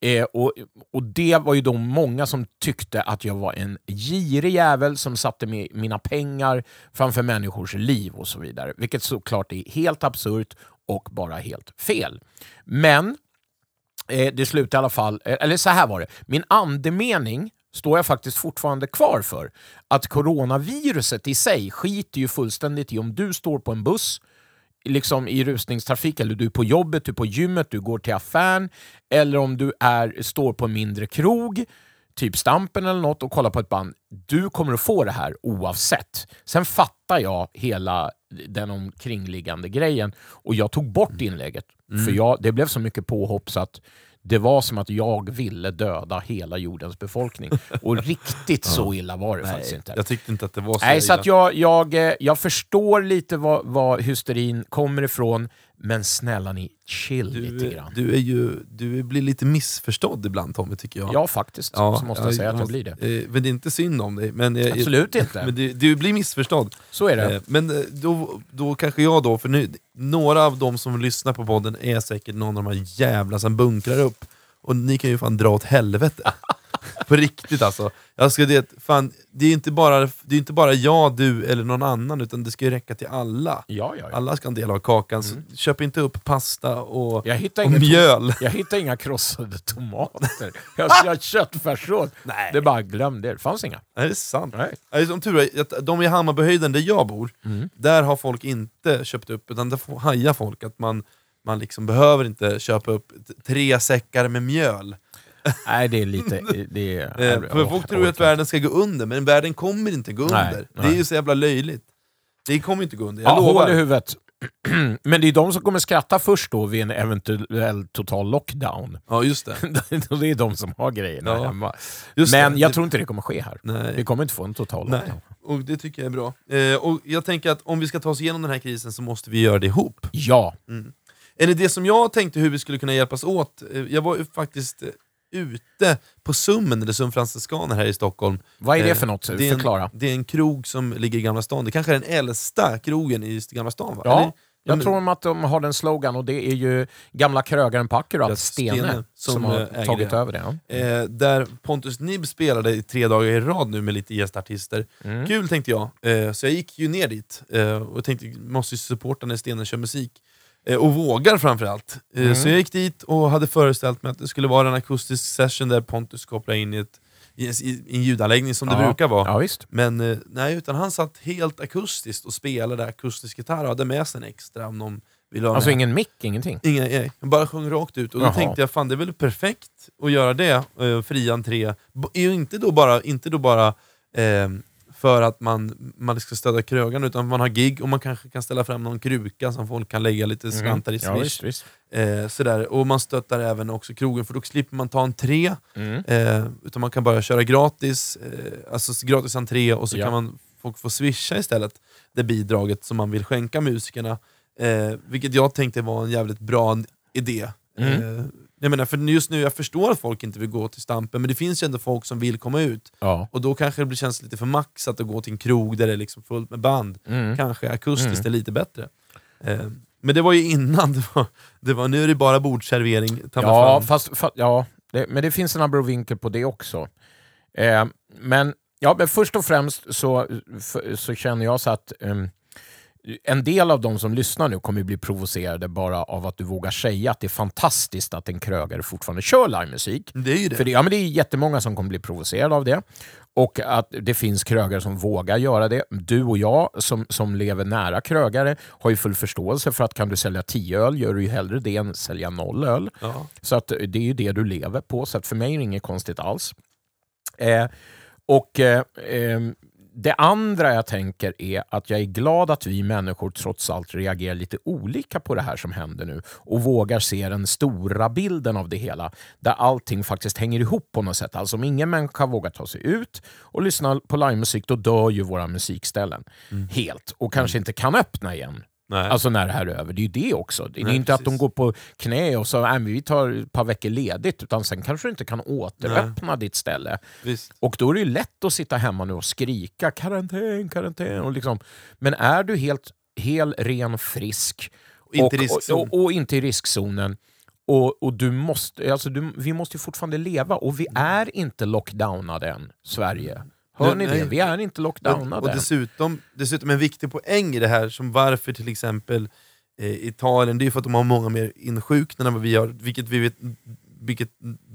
Eh, och, och det var ju då många som tyckte att jag var en girig jävel som satte mi- mina pengar framför människors liv och så vidare. Vilket såklart är helt absurt och bara helt fel. Men eh, det slutade i alla fall, eh, eller så här var det, min andemening står jag faktiskt fortfarande kvar för. Att coronaviruset i sig skiter ju fullständigt i om du står på en buss liksom i rusningstrafik, eller du är på jobbet, du är på gymmet, du går till affären, eller om du är, står på en mindre krog, typ Stampen eller något, och kollar på ett band. Du kommer att få det här oavsett. Sen fattar jag hela den omkringliggande grejen och jag tog bort inlägget. För jag, det blev så mycket påhopp så att det var som att jag ville döda hela jordens befolkning. Och riktigt så illa var det faktiskt inte. Jag tyckte inte att det var så Nej, så illa. att jag, jag, eh, jag förstår lite var, var hysterin kommer ifrån, men snälla ni, chill lite du, grann. du, är ju, du blir lite missförstådd ibland Tommy, tycker jag. Ja, faktiskt. så måste jag säga att jag blir det. Eh, Men det är inte synd om dig. Men, eh, Absolut inte. Men du, du blir missförstådd. Så är det. Eh, Men eh, då, då kanske jag då, för nu, några av de som lyssnar på podden är säkert någon av de här jävla som bunkrar upp. Och ni kan ju fan dra åt helvete. på riktigt alltså. Jag ska det, fan, det är inte bara, det är inte bara jag, du eller någon annan, utan det ska ju räcka till alla. Ja, ja, ja. Alla ska ha en del av kakan, så köp inte upp pasta och, Jag och mjöl. Jag hittar inga krossade tomater. Jag ska ha köttfärssås. Nej. Det är bara glöm det. Det fanns inga. Nej, det är sant. Nej. Som tur är, de i Hammarbyhöjden där jag bor, Mm. där har folk inte köpt upp, utan där hajar folk att man, man liksom behöver inte köpa upp tre säckar med mjöl. Nej, det är lite... Det är, Eh, för folk tror att världen ska gå under, men världen kommer inte gå Nej, under. Det är nej. ju så jävla löjligt. Det kommer inte gå under, jag Ja, lovar. hål i huvudet. Men det är de som kommer skratta först då vid en eventuell total lockdown. Ja, just det. det är de som har grejerna Ja, hemma. just Men det. jag Det- tror inte det kommer ske här. Nej. Vi kommer inte få en total Nej, lockdown. och det tycker jag är bra. Eh, och jag tänker att om vi ska ta oss igenom den här krisen så måste vi göra det ihop. Ja, Eller det som jag tänkte hur vi skulle kunna hjälpas åt, eh, jag var ju faktiskt eh, ute på Summen, eller Sum Franciskaner här i Stockholm. vad är det Eh, för något? Det är, Förklara. en, det är en krog som ligger i Gamla stan, det kanske är den äldsta krogen i Gamla stan va? Ja, Eller? jag tror att de har den slogan och det är ju gamla krögaren Ja, Stene, Stene, som, som, har eh, tagit det. över det. Ja. Eh, där Pontus Nibb spelade i tre dagar i rad nu med lite gästartister. Mm. Kul tänkte jag, eh, så jag gick ju ner dit eh, och tänkte måste ju supporta när Stenen kör musik. Eh, och vågar framförallt. Eh, Mm. Så jag gick dit och hade föreställt mig att det skulle vara en akustisk session där Pontus kopplar in i, ett, i, en- ljudanläggning som det Ja. brukar vara. Ja, visst. Men eh, nej, utan han satt helt akustiskt och spelade akustisk gitarr och hade med sig en extra om de ville ha Alltså ingen mick, ingenting. Inga, nej, han bara sjöng rakt ut. Och då Jaha. tänkte jag, fan det är väl perfekt att göra det, fri entré. Inte då bara, inte då bara eh, för att man, man ska stödja krögan, utan man har gig och man kanske kan ställa fram någon kruka som folk kan lägga lite slantar i Mm. Ja, swish. visst, visst. eh, sådär. Och man stöttar även också krogen, för då slipper man ta en tre, Mm. eh, utan man kan bara köra gratis, eh, alltså gratis entré och så Ja. kan man folk få swisha istället det bidraget som man vill skänka musikerna. Eh, vilket jag tänkte var en jävligt bra idé. Mm. Jag menar, för just nu, jag förstår att folk inte vill gå till Stampen, men det finns ju ändå folk som vill komma ut. Ja. Och då kanske det blir- känns lite för maxat att gå till en krog där det är liksom fullt med band. Mm. Kanske akustiskt Mm. är lite bättre. Eh, men det var ju innan, det var, det var, nu är det bara bordservering. Ja, fast, fa- ja det, men det finns en abrovinkel på det också. Eh, men, ja, men först och främst så, f- så känner jag så att ehm, en del av de som lyssnar nu kommer bli provocerade bara av att du vågar säga att det är fantastiskt att en krögare fortfarande kör livemusik. Det är ju det. För det, ja, men det är jättemånga som kommer bli provocerade av det. Och att det finns krögare som vågar göra det. Du och jag som, som lever nära krögare har ju full förståelse för att kan du sälja 10 öl gör du ju hellre det än sälja noll öl. Ja. Så att det är ju det du lever på, så att för mig är det inget konstigt alls. Eh, och eh, ehm, Det andra jag tänker är att jag är glad att vi människor trots allt reagerar lite olika på det här som händer nu och vågar se den stora bilden av det hela, där allting faktiskt hänger ihop på något sätt. Alltså om ingen människa vågar ta sig ut och lyssna på livemusik, då dör ju våra musikställen helt och kanske inte kan öppna igen. Nej. Alltså när det här är över. Det är ju det också. Det är Nej, inte att de precis. går på knä och så nej, men vi tar ett par veckor ledigt, utan sen kanske du inte kan återöppna ditt ställe. Visst. Och då är det ju lätt att sitta hemma nu och skrika karantän, karantän. Och liksom. Men är du helt hel, ren, frisk Och inte i och, och, och inte i riskzonen och, och du måste, alltså du, vi måste ju fortfarande leva och vi är inte lockdownade än, Sverige. Hör Nej, ni det? nej. Vi är inte lockdownade och dessutom, dessutom en viktig poäng i det här, som varför till exempel eh, Italien, det är ju för att de har många mer insjuknade än vad vi har, vilket, vi vet, vilket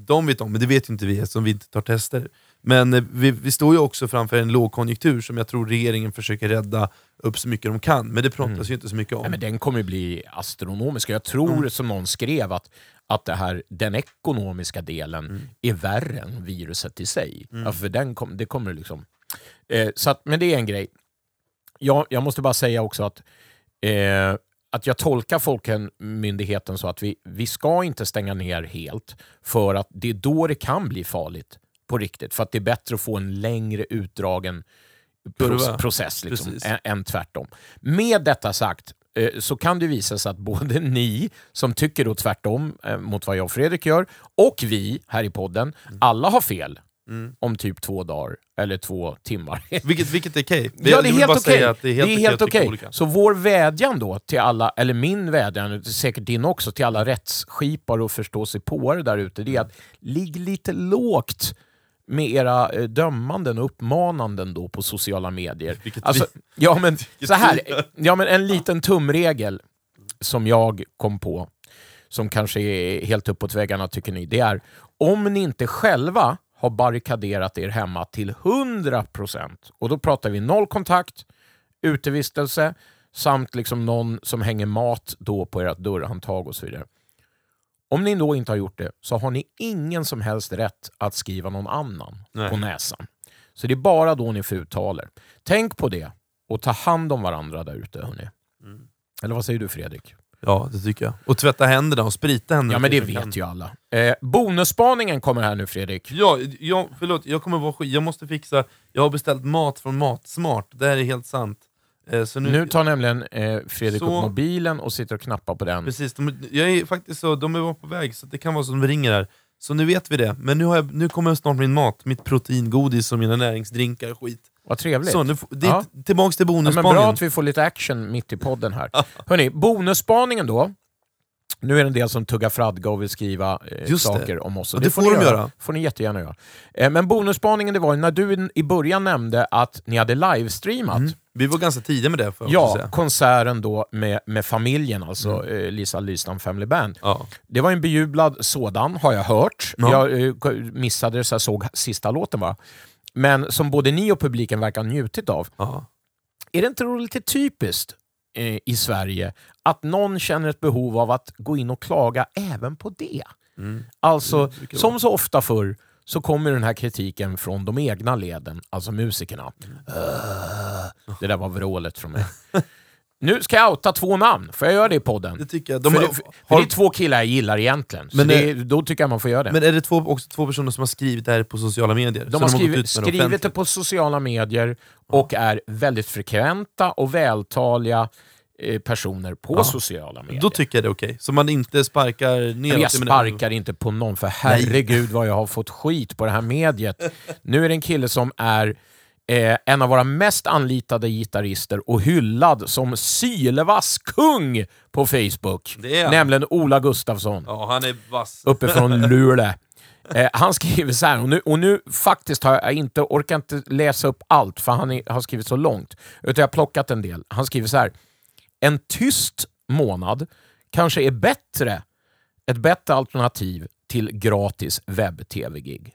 de vet om, men det vet ju inte vi eftersom vi inte tar tester. Men eh, vi, vi står ju också framför en lågkonjunktur som jag tror regeringen försöker rädda upp så mycket de kan, men det pratas ju inte så mycket om. Nej, men den kommer ju bli astronomisk. Jag tror, Mm. som någon skrev, att, att det här, den ekonomiska delen Mm. är värre än viruset i sig. Ja, för den kom, det kommer liksom... Eh, så att, men det är en grej. Jag, jag måste bara säga också att eh, att jag tolkar Folkhälsomyndigheten så att vi, vi ska inte stänga ner helt för att det är då det kan bli farligt på riktigt. För att det är bättre att få en längre utdragen process liksom, än, än tvärtom. Med detta sagt så kan det visa sig att både ni som tycker då tvärtom eh, mot vad jag och Fredrik gör och vi här i podden, Mm. alla har fel om typ två dagar eller två timmar. Vilket, vilket är okej. Ja, det är helt okej. att det är helt tycka okej. olika. Så vår vädjan då till alla, eller min vädjan, säkert din också, till alla rättsskipare och förståsigpåare där ute, det är att ligg lite lågt med era eh, dömanden och uppmananden då på sociala medier. Vilket Alltså, ja, men, så här, ja, men en liten tumregel som jag kom på, som kanske är helt uppåt väggarna tycker ni, det är om ni inte själva har barrikaderat er hemma till 100% och då pratar vi noll kontakt, utevistelse samt liksom någon som hänger mat då på ert dörrhandtag och så vidare. Om ni då inte har gjort det så har ni ingen som helst rätt att skriva någon annan Nej. på näsan. Så det är bara då ni får uttala er. Tänk på det och ta hand om varandra där ute. Mm. Eller vad säger du Fredrik? Ja, det tycker jag. Och tvätta händerna och sprita händerna. Ja men det vet kan. ju alla. Eh, bonusspaningen kommer här nu Fredrik. Ja, ja, förlåt, jag kommer vara skit. Jag måste fixa, jag har beställt mat från Matsmart, det här är helt sant. Eh, så nu, Nu tar nämligen eh, Fredrik Så- upp mobilen och sitter och knappar på den. Precis, de, jag är faktiskt så, de är på väg, så det kan vara så de ringer här. Så nu vet vi det, men nu, har jag, nu kommer snart min mat, mitt proteingodis och mina näringsdrinkar och skit. Vad trevligt. Så nu, det Ja. tillbaks till Ja, bonusspaningen. bra att vi får lite action mitt i podden här. Hörrni, bonusspaningen då. Nu är det en del som tuggar fradga och vill skriva eh, Just det. saker om oss. Och det får ni de göra. får ni jättegärna göra. Eh, men bonusspaningen det var när du i början nämnde att ni hade livestreamat Vi var ganska tidiga med det får också Ja, säga. konserten då med, med familjen, alltså eh, Lisa Lystam Family Band. Ja. Det var en bejublad sådan, har jag hört. Ja. Jag eh, missade det så jag såg sista låten bara. Men som både ni och publiken verkar ha njutit av. Ja. Är det inte då lite typiskt eh, i Sverige att någon känner ett behov av att gå in och klaga även på det? Alltså, det brukar som så ofta förr så kommer den här kritiken från de egna leden, alltså musikerna. Öh, det där var vrålet från mig. nu ska jag outa två namn, får jag göra det i podden? Det tycker jag. De för, har- det, för, har- det är två killar jag gillar egentligen, Men det, är- då tycker jag man får göra det. Men är det två, också två personer som har skrivit det här på sociala medier? De har gått skrivit, ut med skrivit det på sociala medier och är väldigt frekventa och vältaliga eh, personer på Ja. sociala medier. Då tycker jag det är okej. Så man inte sparkar neråt. jag sparkar inte på någon, för herregud vad jag har fått skit på det här mediet. Nu är det en kille som är eh, en av våra mest anlitade gitarrister och hyllad som sylvass kung på Facebook. Nämligen Ola Gustafsson Ja, han är vass. uppifrån Luleå. Eh, han skriver så här, och nu, och nu faktiskt har jag inte orkat inte läsa upp allt för han är, har skrivit så långt, utan jag har plockat en del. Han skriver så här, en tyst månad kanske är bättre, ett bättre alternativ till gratis webb-tv-gig.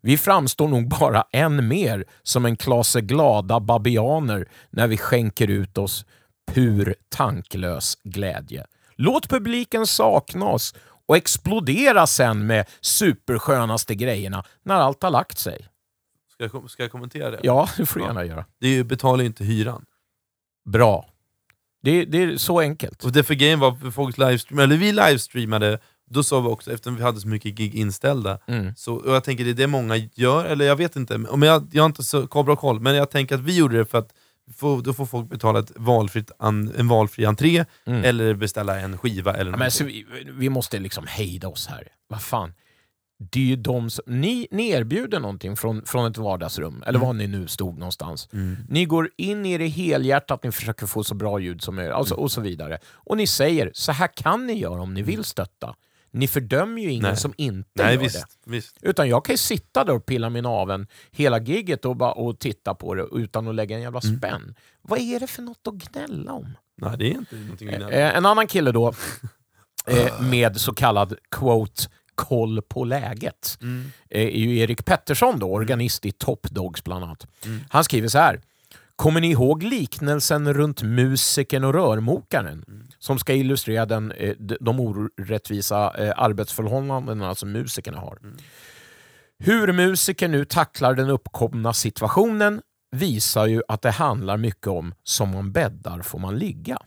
Vi framstår nog bara än mer som en klase glada babianer när vi skänker ut oss pur tanklös glädje. Låt publiken sakna oss och explodera sen med superskönaste grejerna när allt har lagt sig. Ska jag, ska jag kommentera det? Ja, det får du gärna göra. Det är ju, betalar ju inte hyran. Bra. Det, det är så enkelt. Och det för grejen var, för folk livestreamade, eller vi livestreamade, då sa vi också, eftersom vi hade så mycket gig inställda, Mm. så, och jag tänker det är det många gör, eller jag vet inte, men jag, jag har inte så bra koll, men jag tänker att vi gjorde det för att få, då får folk betala ett valfritt an, en valfri entré, Mm. eller beställa en skiva eller Ja, men något. så vi, vi måste liksom hejda oss här. Vad fan. Det är ju de som, ni, ni erbjuder någonting från, från ett vardagsrum, eller var ni nu stod någonstans. Ni går in i det helhjärtat, ni försöker få så bra ljud som möjligt, alltså, och så vidare. Och ni säger, så här kan ni göra om ni vill stötta. Ni fördömer ju ingen Nej. som inte Nej gör visst, det. visst. Utan jag kan ju sitta där och pilla min aven hela gigget och, bara, och titta på det utan att lägga en jävla spänn. Vad är det för något att gnälla om? Nej det är inte någonting att gnälla. Eh, en annan kille då, eh, med så kallad quote koll på läget, eh, är ju Erik Pettersson, då, organist i Top Dogs bland annat. Han skriver så här. Kommer ni ihåg liknelsen runt musikern och rörmokaren som ska illustrera den, eh, de orättvisa eh, arbetsförhållandena som musikerna har? Hur musikern nu tacklar den uppkomna situationen visar ju att det handlar mycket om som man bäddar får man ligga.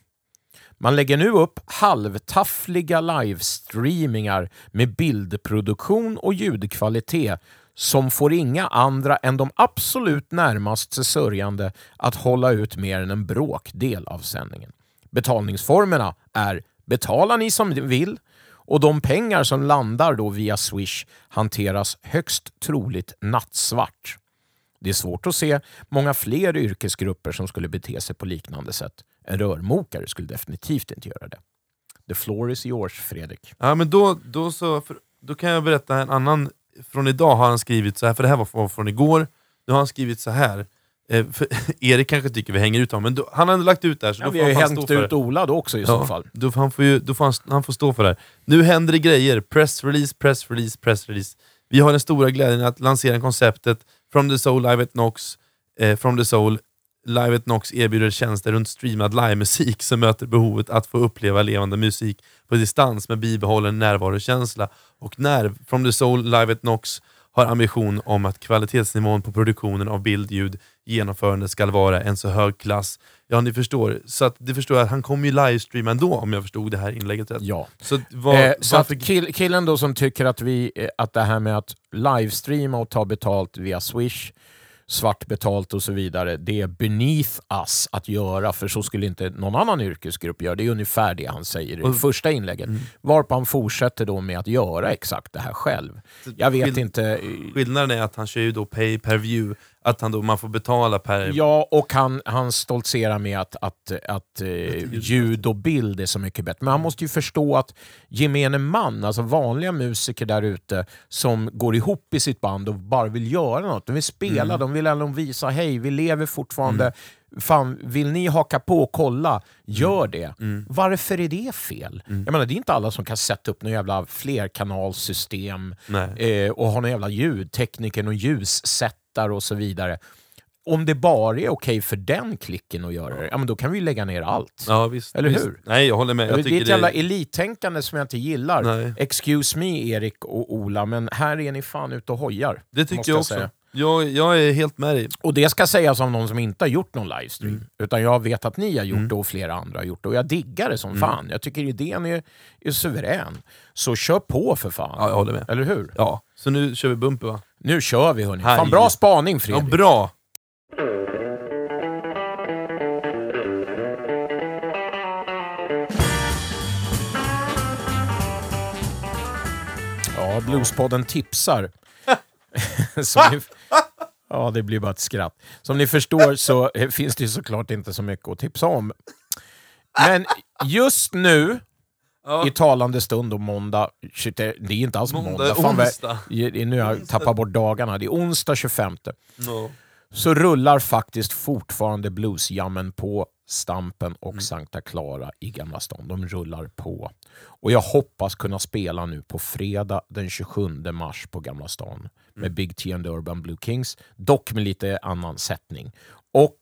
Man lägger nu upp halvtaffliga livestreamingar med bildproduktion och ljudkvalitet som får inga andra än de absolut närmast sörjande att hålla ut mer än en bråkdel av sändningen. Betalningsformerna är betala ni som vill och de pengar som landar då via Swish hanteras högst troligt nattsvart. Det är svårt att se många fler yrkesgrupper som skulle bete sig på liknande sätt. En rörmokare skulle definitivt inte göra det. The floor is yours, Fredrik. Ja men då, då, så, då kan jag berätta en annan, från idag har han skrivit så här, för det här var från, igår, nu har han skrivit så här. Eh, Erik kanske tycker vi hänger ut honom, men då, han har ändå lagt ut det här så Ja, då vi får har ju hängt ut. Ola då också i så fall. Då får han, får ju, då får han, han får stå för det här. Nu händer det grejer, press release, press release, press release. Vi har den stora glädjen att lansera konceptet From the Soul Live at Nox, eh, From the Soul Live at Nox erbjuder tjänster runt streamad livemusik som möter behovet att få uppleva levande musik på distans med bibehållen närvarokänsla. Och när From the Soul Live at Nox har ambition om att kvalitetsnivån på produktionen av bild, ljud, genomförande ska vara en så hög klass. Ja, ni förstår. Så att, det förstår jag att han kommer ju livestreama ändå om jag förstod det här inlägget rätt. Ja. Så, vad, Eh, så varför, att kill, killen då som tycker att, vi, eh, att det här med att livestreama och ta betalt via Swish, svart betalt och så vidare, det är beneath us att göra, för så skulle inte någon annan yrkesgrupp göra. Det är ungefär det han säger i det första inlägget. Mm. Varpå han fortsätter då med att göra exakt det här själv. Jag vet Skill- inte... eh, Skillnaden är att han kör ju då pay per view, att han då, man får betala per... Ja, och han, han stoltserar med att, att, att eh, ljud och bild är så mycket bättre. Men han måste ju förstå att gemene man, alltså vanliga musiker där ute som går ihop i sitt band och bara vill göra något. De vill spela, de vill ändå visa hej, vi lever fortfarande. Fan, vill ni haka på och kolla, gör det. Varför är det fel? Jag menar, det är inte alla som kan sätta upp någon jävla flerkanalsystem eh, och ha någon jävla ljudtekniker och ljussättare och så vidare. Om det bara är okej för den klicken att göra det, ja men då kan vi lägga ner allt. Ja, visst, Eller visst. hur? Nej, jag håller med. Jag det är ett jävla elittänkande som jag inte gillar. Nej. Excuse me Erik och Ola, men här är ni fan ute och hojar. det tycker jag jag också. säga. Jag, jag är helt med dig. Och det ska sägas av någon som inte har gjort någon livestream. Mm. Utan jag vet att ni har gjort det och flera andra har gjort det. Och jag diggar det som Mm. fan. Jag tycker idén är, är suverän. Så kör på för fan. Ja, jag håller med. Eller hur? Ja, så nu kör vi bumper va? Nu kör vi hörni. Hej. Fan bra spaning Ja, Fredrik. bra! Ja, Bluespodden tipsar. Som ni, ja, det blir bara ett skratt. Som ni förstår så eh, finns det såklart inte så mycket att tipsa om. Men just nu, Ja. i talande stund och måndag, shit, det är inte alls måndag. Måndag, Fan, vad- onsdag. i- Nu har jag tappat bort dagarna. Det är onsdag 25. No. Så rullar faktiskt fortfarande bluesjammen på Stampen och Mm. Sankta Clara i Gamla stan. De rullar på. Och jag hoppas kunna spela nu på fredag den 27 mars på Gamla stan med Mm. Big T and the Urban Blue Kings, dock med lite annan sättning. Och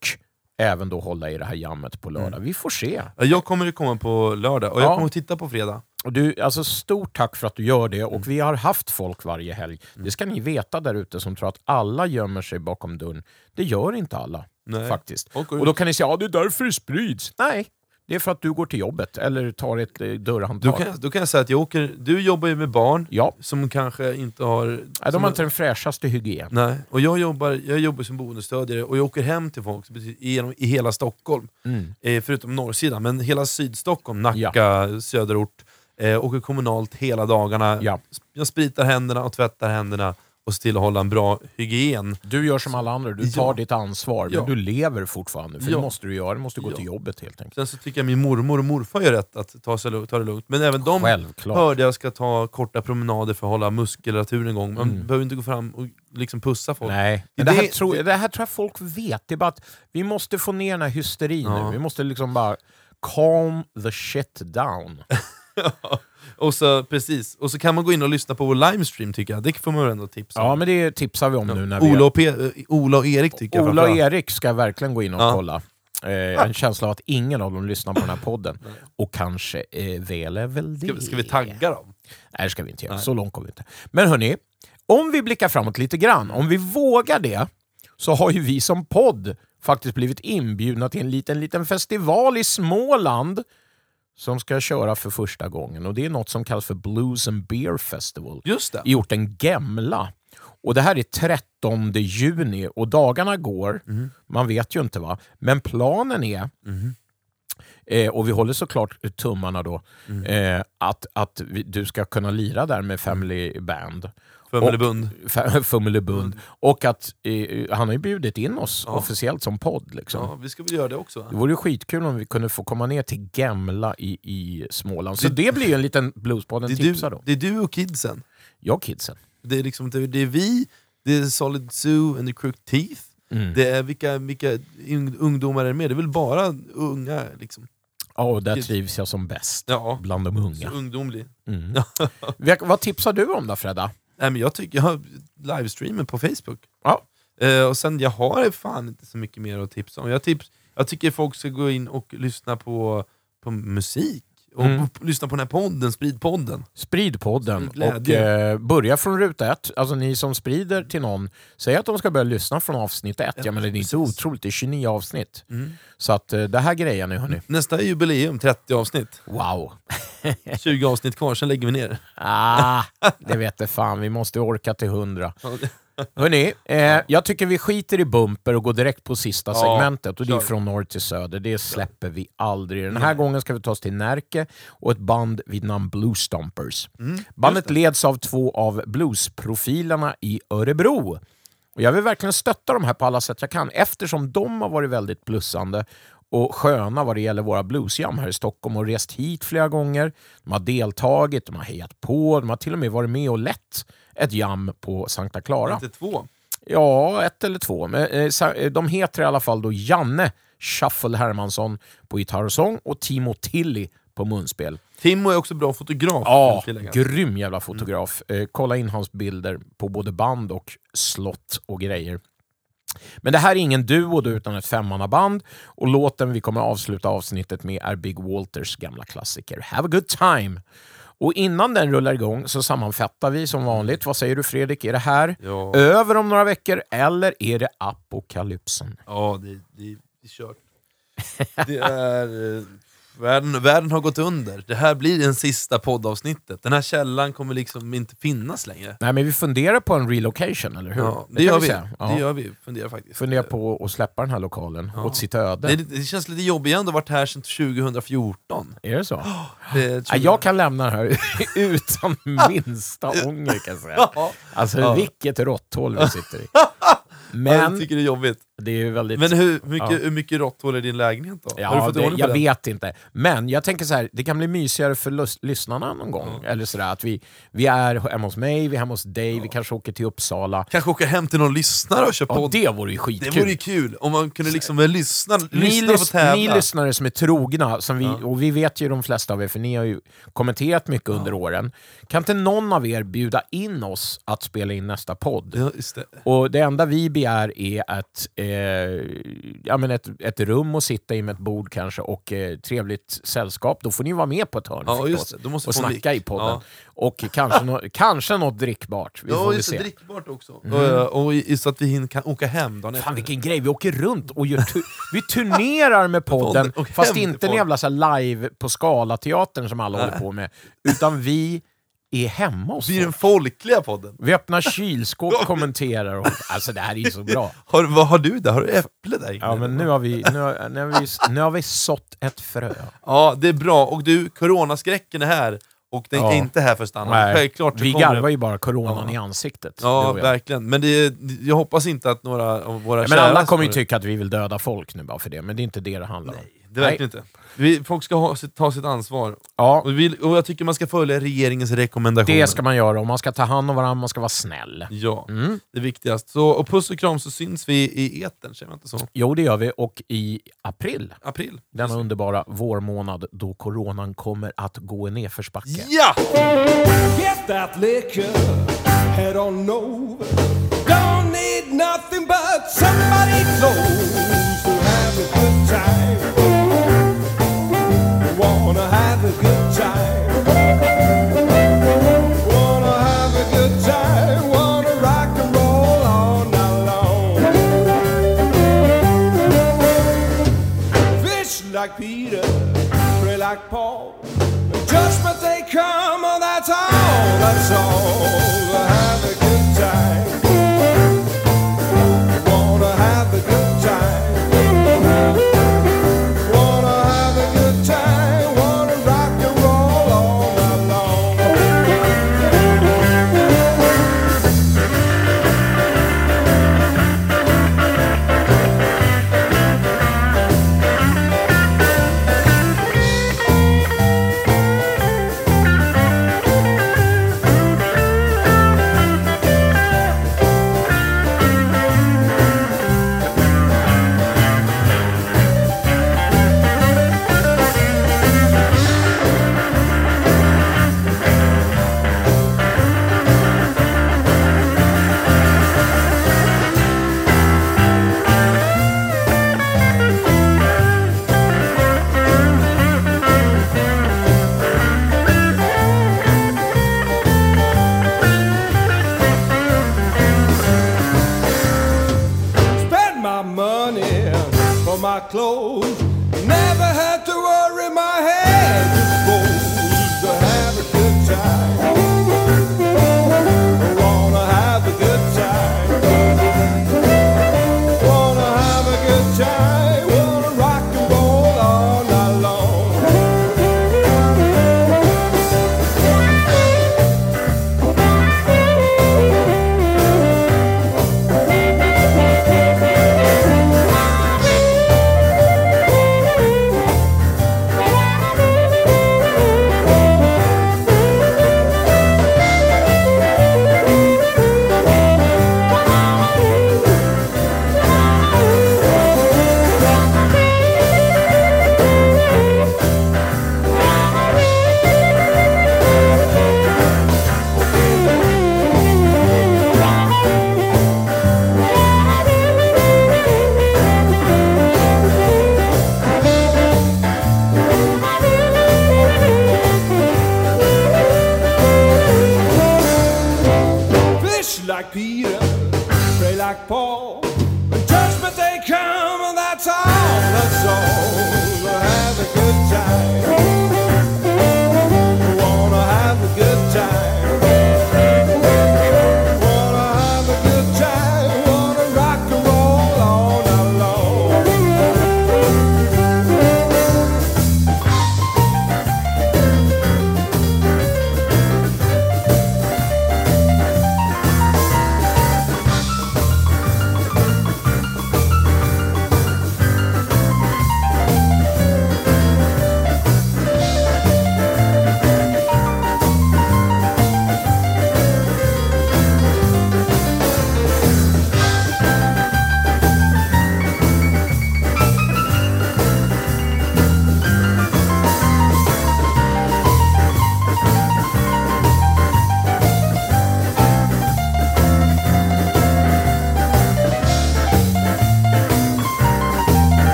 även då hålla i det här jammet på lördag. Vi får se. Ja, Jag kommer att komma på lördag, och jag Ja. kommer att titta på fredag. Och du, alltså stort tack för att du gör det. Och vi har haft folk varje helg. Det ska ni veta där ute som tror att alla gömmer sig bakom dörren. Det gör inte alla. Nej. Faktiskt. Och Och då kan ni säga att det är därför det sprids. Nej, det är för att du går till jobbet eller tar ett eh, Då dörrhandtag. kan, jag- då kan jag säga att jag åker, du jobbar ju med barn Ja, som kanske inte har... Nej, som de har inte den fräschaste hygien. Nej, och jag jobbar, jag jobbar som boendestödjare och jag åker hem till folk genom, i hela Stockholm. Mm. Eh, förutom norrsidan, men hela Sydstockholm, Nacka, söderort. Eh, åker kommunalt hela dagarna. Ja. Jag spritar händerna och tvättar händerna och ser till att hålla en bra hygien. Du gör som alla andra, du tar Ja. ditt ansvar. Men Ja. du lever fortfarande, för Ja. det måste du göra. Du måste gå till jobbet helt enkelt. Sen så tycker jag min mormor och morfar gör rätt att ta, sig, ta det lugnt. Men även de Självklart. hörde jag ska ta korta promenader för att hålla muskulaturen igång. Man Mm. behöver inte gå fram och liksom pussa folk. Nej, Det- det, här det- tror, det här tror jag folk vet. Det är bara att vi måste få ner den här hysterin nu. Vi måste liksom bara calm the shit down. och, så, precis. och så kan man gå in och lyssna på vår livestream tycker jag. Det får man ändå tipsa Ja, om. men det tipsar vi om nu när vi... Ola, och Pe- eh, Ola och Erik tycker jag Ola och. Erik ska verkligen gå in och Ja. kolla. Eh, en känsla av att ingen av dem lyssnar på den här podden. Och kanske eh, väl är väl det. Ska, vi- ska vi tagga dem? Nej, det ska vi inte göra. Nej. Så långt kommer vi inte. Men hörni, om vi blickar framåt lite grann, om vi vågar det, så har ju vi som podd faktiskt blivit inbjudna till en liten, liten festival i Småland som ska köra för första gången. Och Det är något som kallas för Blues and Beer Festival Just det. i orten Gemla. Och Det här är 13 juni och dagarna går, Mhm. man vet ju inte va, men planen är Eh, och vi håller såklart tummarna då, Mm. eh, att, att vi, du ska kunna lira där med Family Band. Fummelebund. Och- Fummelebund. Och att eh, han har ju bjudit in oss Ja. officiellt som podd. Liksom. Ja, vi ska väl göra det också? Det vore skitkul om vi kunde få komma ner till Gemla i, i Småland. Så Det- det, blir ju en liten Bluespodden Det är, tipsa du, då. det är du och kidsen. Jag och kidsen. Det är, liksom, det det är vi, det är Solid Zoo and the Crooked Teeth. Mm. Det är vilka, vilka un- ungdomar är det med? Det är väl bara unga? Liksom. Ja, och där trivs jag som bäst. Ja, Bland de så unga. ungdomlig. Mm. Vad tipsar du om då Fredda? Nej, men jag tycker jag livestreamen på Facebook. Ja. Eh, och sen, jag har fan inte så mycket mer att tipsa om. Jag, tips, jag tycker folk ska gå in och lyssna på, på musik. Och Mm. lyssna på den här podden, Spridpodden. Sprid-podden Som och eh, börja från ruta ett. Alltså ni som sprider till någon, säg att de ska börja lyssna från avsnitt ett. Ja, men det är inte otroligt, det är 29 avsnitt. Mm. Så att eh, det här grejen nu hörni. Nästa är jubileum, 30 avsnitt. Wow! 20 avsnitt kvar, sen lägger vi ner. Ah, det vet det fan, vi måste orka till 100. Hörni, eh, jag tycker vi skiter i bumper och går direkt på sista Ja, segmentet. Och det är från norr till söder. Det släpper vi aldrig. Den här gången ska vi ta oss till Närke och ett band vid namn Blue Stompers. Mm, Bandet leds av två av bluesprofilerna i Örebro. Och jag vill verkligen stötta de här på alla sätt jag kan eftersom de har varit väldigt blussande och sköna vad det gäller våra bluesjam här i Stockholm och rest hit flera gånger. De har deltagit, de har hejat på, de har till och med varit med och lett ett jam på Sankta Clara. Inte två. Ja, ett eller två. Eh, eh, de heter i alla fall då Janne Shuffle Hermansson på gitarr och sång och Timo Tilly på munspel. Timo är också bra fotograf. Ja, grym jävla fotograf. Eh, kolla in hans bilder på både band och slott och grejer. Men det här är ingen duo då, utan ett femmannaband och låten vi kommer avsluta avsnittet med är Big Walters gamla klassiker Have a good time. Och innan den rullar igång så sammanfattar vi som vanligt. Vad säger du Fredrik? Är det här Ja. över om några veckor eller är det apokalypsen? Ja, det, det, det är kört. Det är... Världen, världen har gått under. Det här blir den sista poddavsnittet. Den här källan kommer liksom inte finnas längre. Nej, men vi funderar på en relocation, eller hur? Ja, det, kan gör vi. säga. Ja. det gör vi. Funderar faktiskt. Funderar på att släppa den här lokalen åt sitt öde. Det, det känns lite jobbigt, jag har ändå varit här sedan 2014. Är det så? Det, Ja, jag kan lämna det här utan minsta ånger kan jag säga. Ja. Alltså Ja. vilket råtthål vi sitter i. jag Men tycker det är jobbigt. Det är väldigt... Men hur mycket, Ja. hur mycket råtthål är din lägenhet då? Ja, har du fått det, jag den? vet inte. Men jag tänker så här, det kan bli mysigare för lys- lyssnarna någon gång. Eller sådär, att vi, vi är hemma hos mig, vi är hemma hos dig, vi kanske åker till Uppsala. Kanske åka hem till någon lyssnare och köra Ja, podd? det vore ju det skitkul. vore ju kul om man kunde liksom lyssna, ni, lyssna lys- tävla. ni lyssnare som är trogna, som vi, och vi vet ju de flesta av er, för ni har ju kommenterat mycket under åren. Kan inte någon av er bjuda in oss att spela in nästa podd? Ja, det. Och det enda vi begär är ett, eh, ja, men ett, ett rum att sitta i med ett bord kanske och eh, trevligt sällskap. Då får ni vara med på ett hörn Ja, just det. Måste och snacka i podden. Ja. Och kanske, nå kanske något drickbart. Vi Ja, just det. Drickbart också. Och, och, i- så att vi hin- kan åka hem dagen Fan efter. vilken grej, vi åker runt och gör tu- vi turnerar med podden, Och fast inte en jävla så live på Scalateatern som alla håller på med, utan vi är hemma hos Vi är den folk. folkliga podden. Vi öppnar kylskåp, kommenterar och... Alltså det här är ju så bra. Har, vad har du där? Har du äpple där inne? Ja, men nu har vi, nu har, nu har vi, nu har vi sått ett frö. Ja, det är bra. Och du, coronaskräcken är här. Och den Ja. är inte här för att stanna. Självklart vi garvar det- ju bara coronan Ja. i ansiktet. Ja, verkligen. Men det, jag hoppas inte att några av våra Men kära alla kommer ju tycka att vi vill döda folk nu bara för det, men det är inte det det handlar om. Det är verkligen inte. Vi, folk ska ha, sitt- ta sitt ansvar. Ja, Och, vi, och jag tycker man ska följa regeringens rekommendationer. det ska man göra och man ska ta hand om varandra, man ska vara snäll. Ja, Mm. det är viktigast. Så, och puss och kram så syns vi i etern, säger man inte så? Jo, det gör vi. Och i april, April. denna underbara vårmånad då coronan kommer att gå i nedförsbacke. Ja! Get that liquor, head on over. Don't need nothing but somebody close to have a good time. Wanna have a good time. Wanna have a good time. Wanna rock and roll all night long. Fish like Peter, pray like Paul.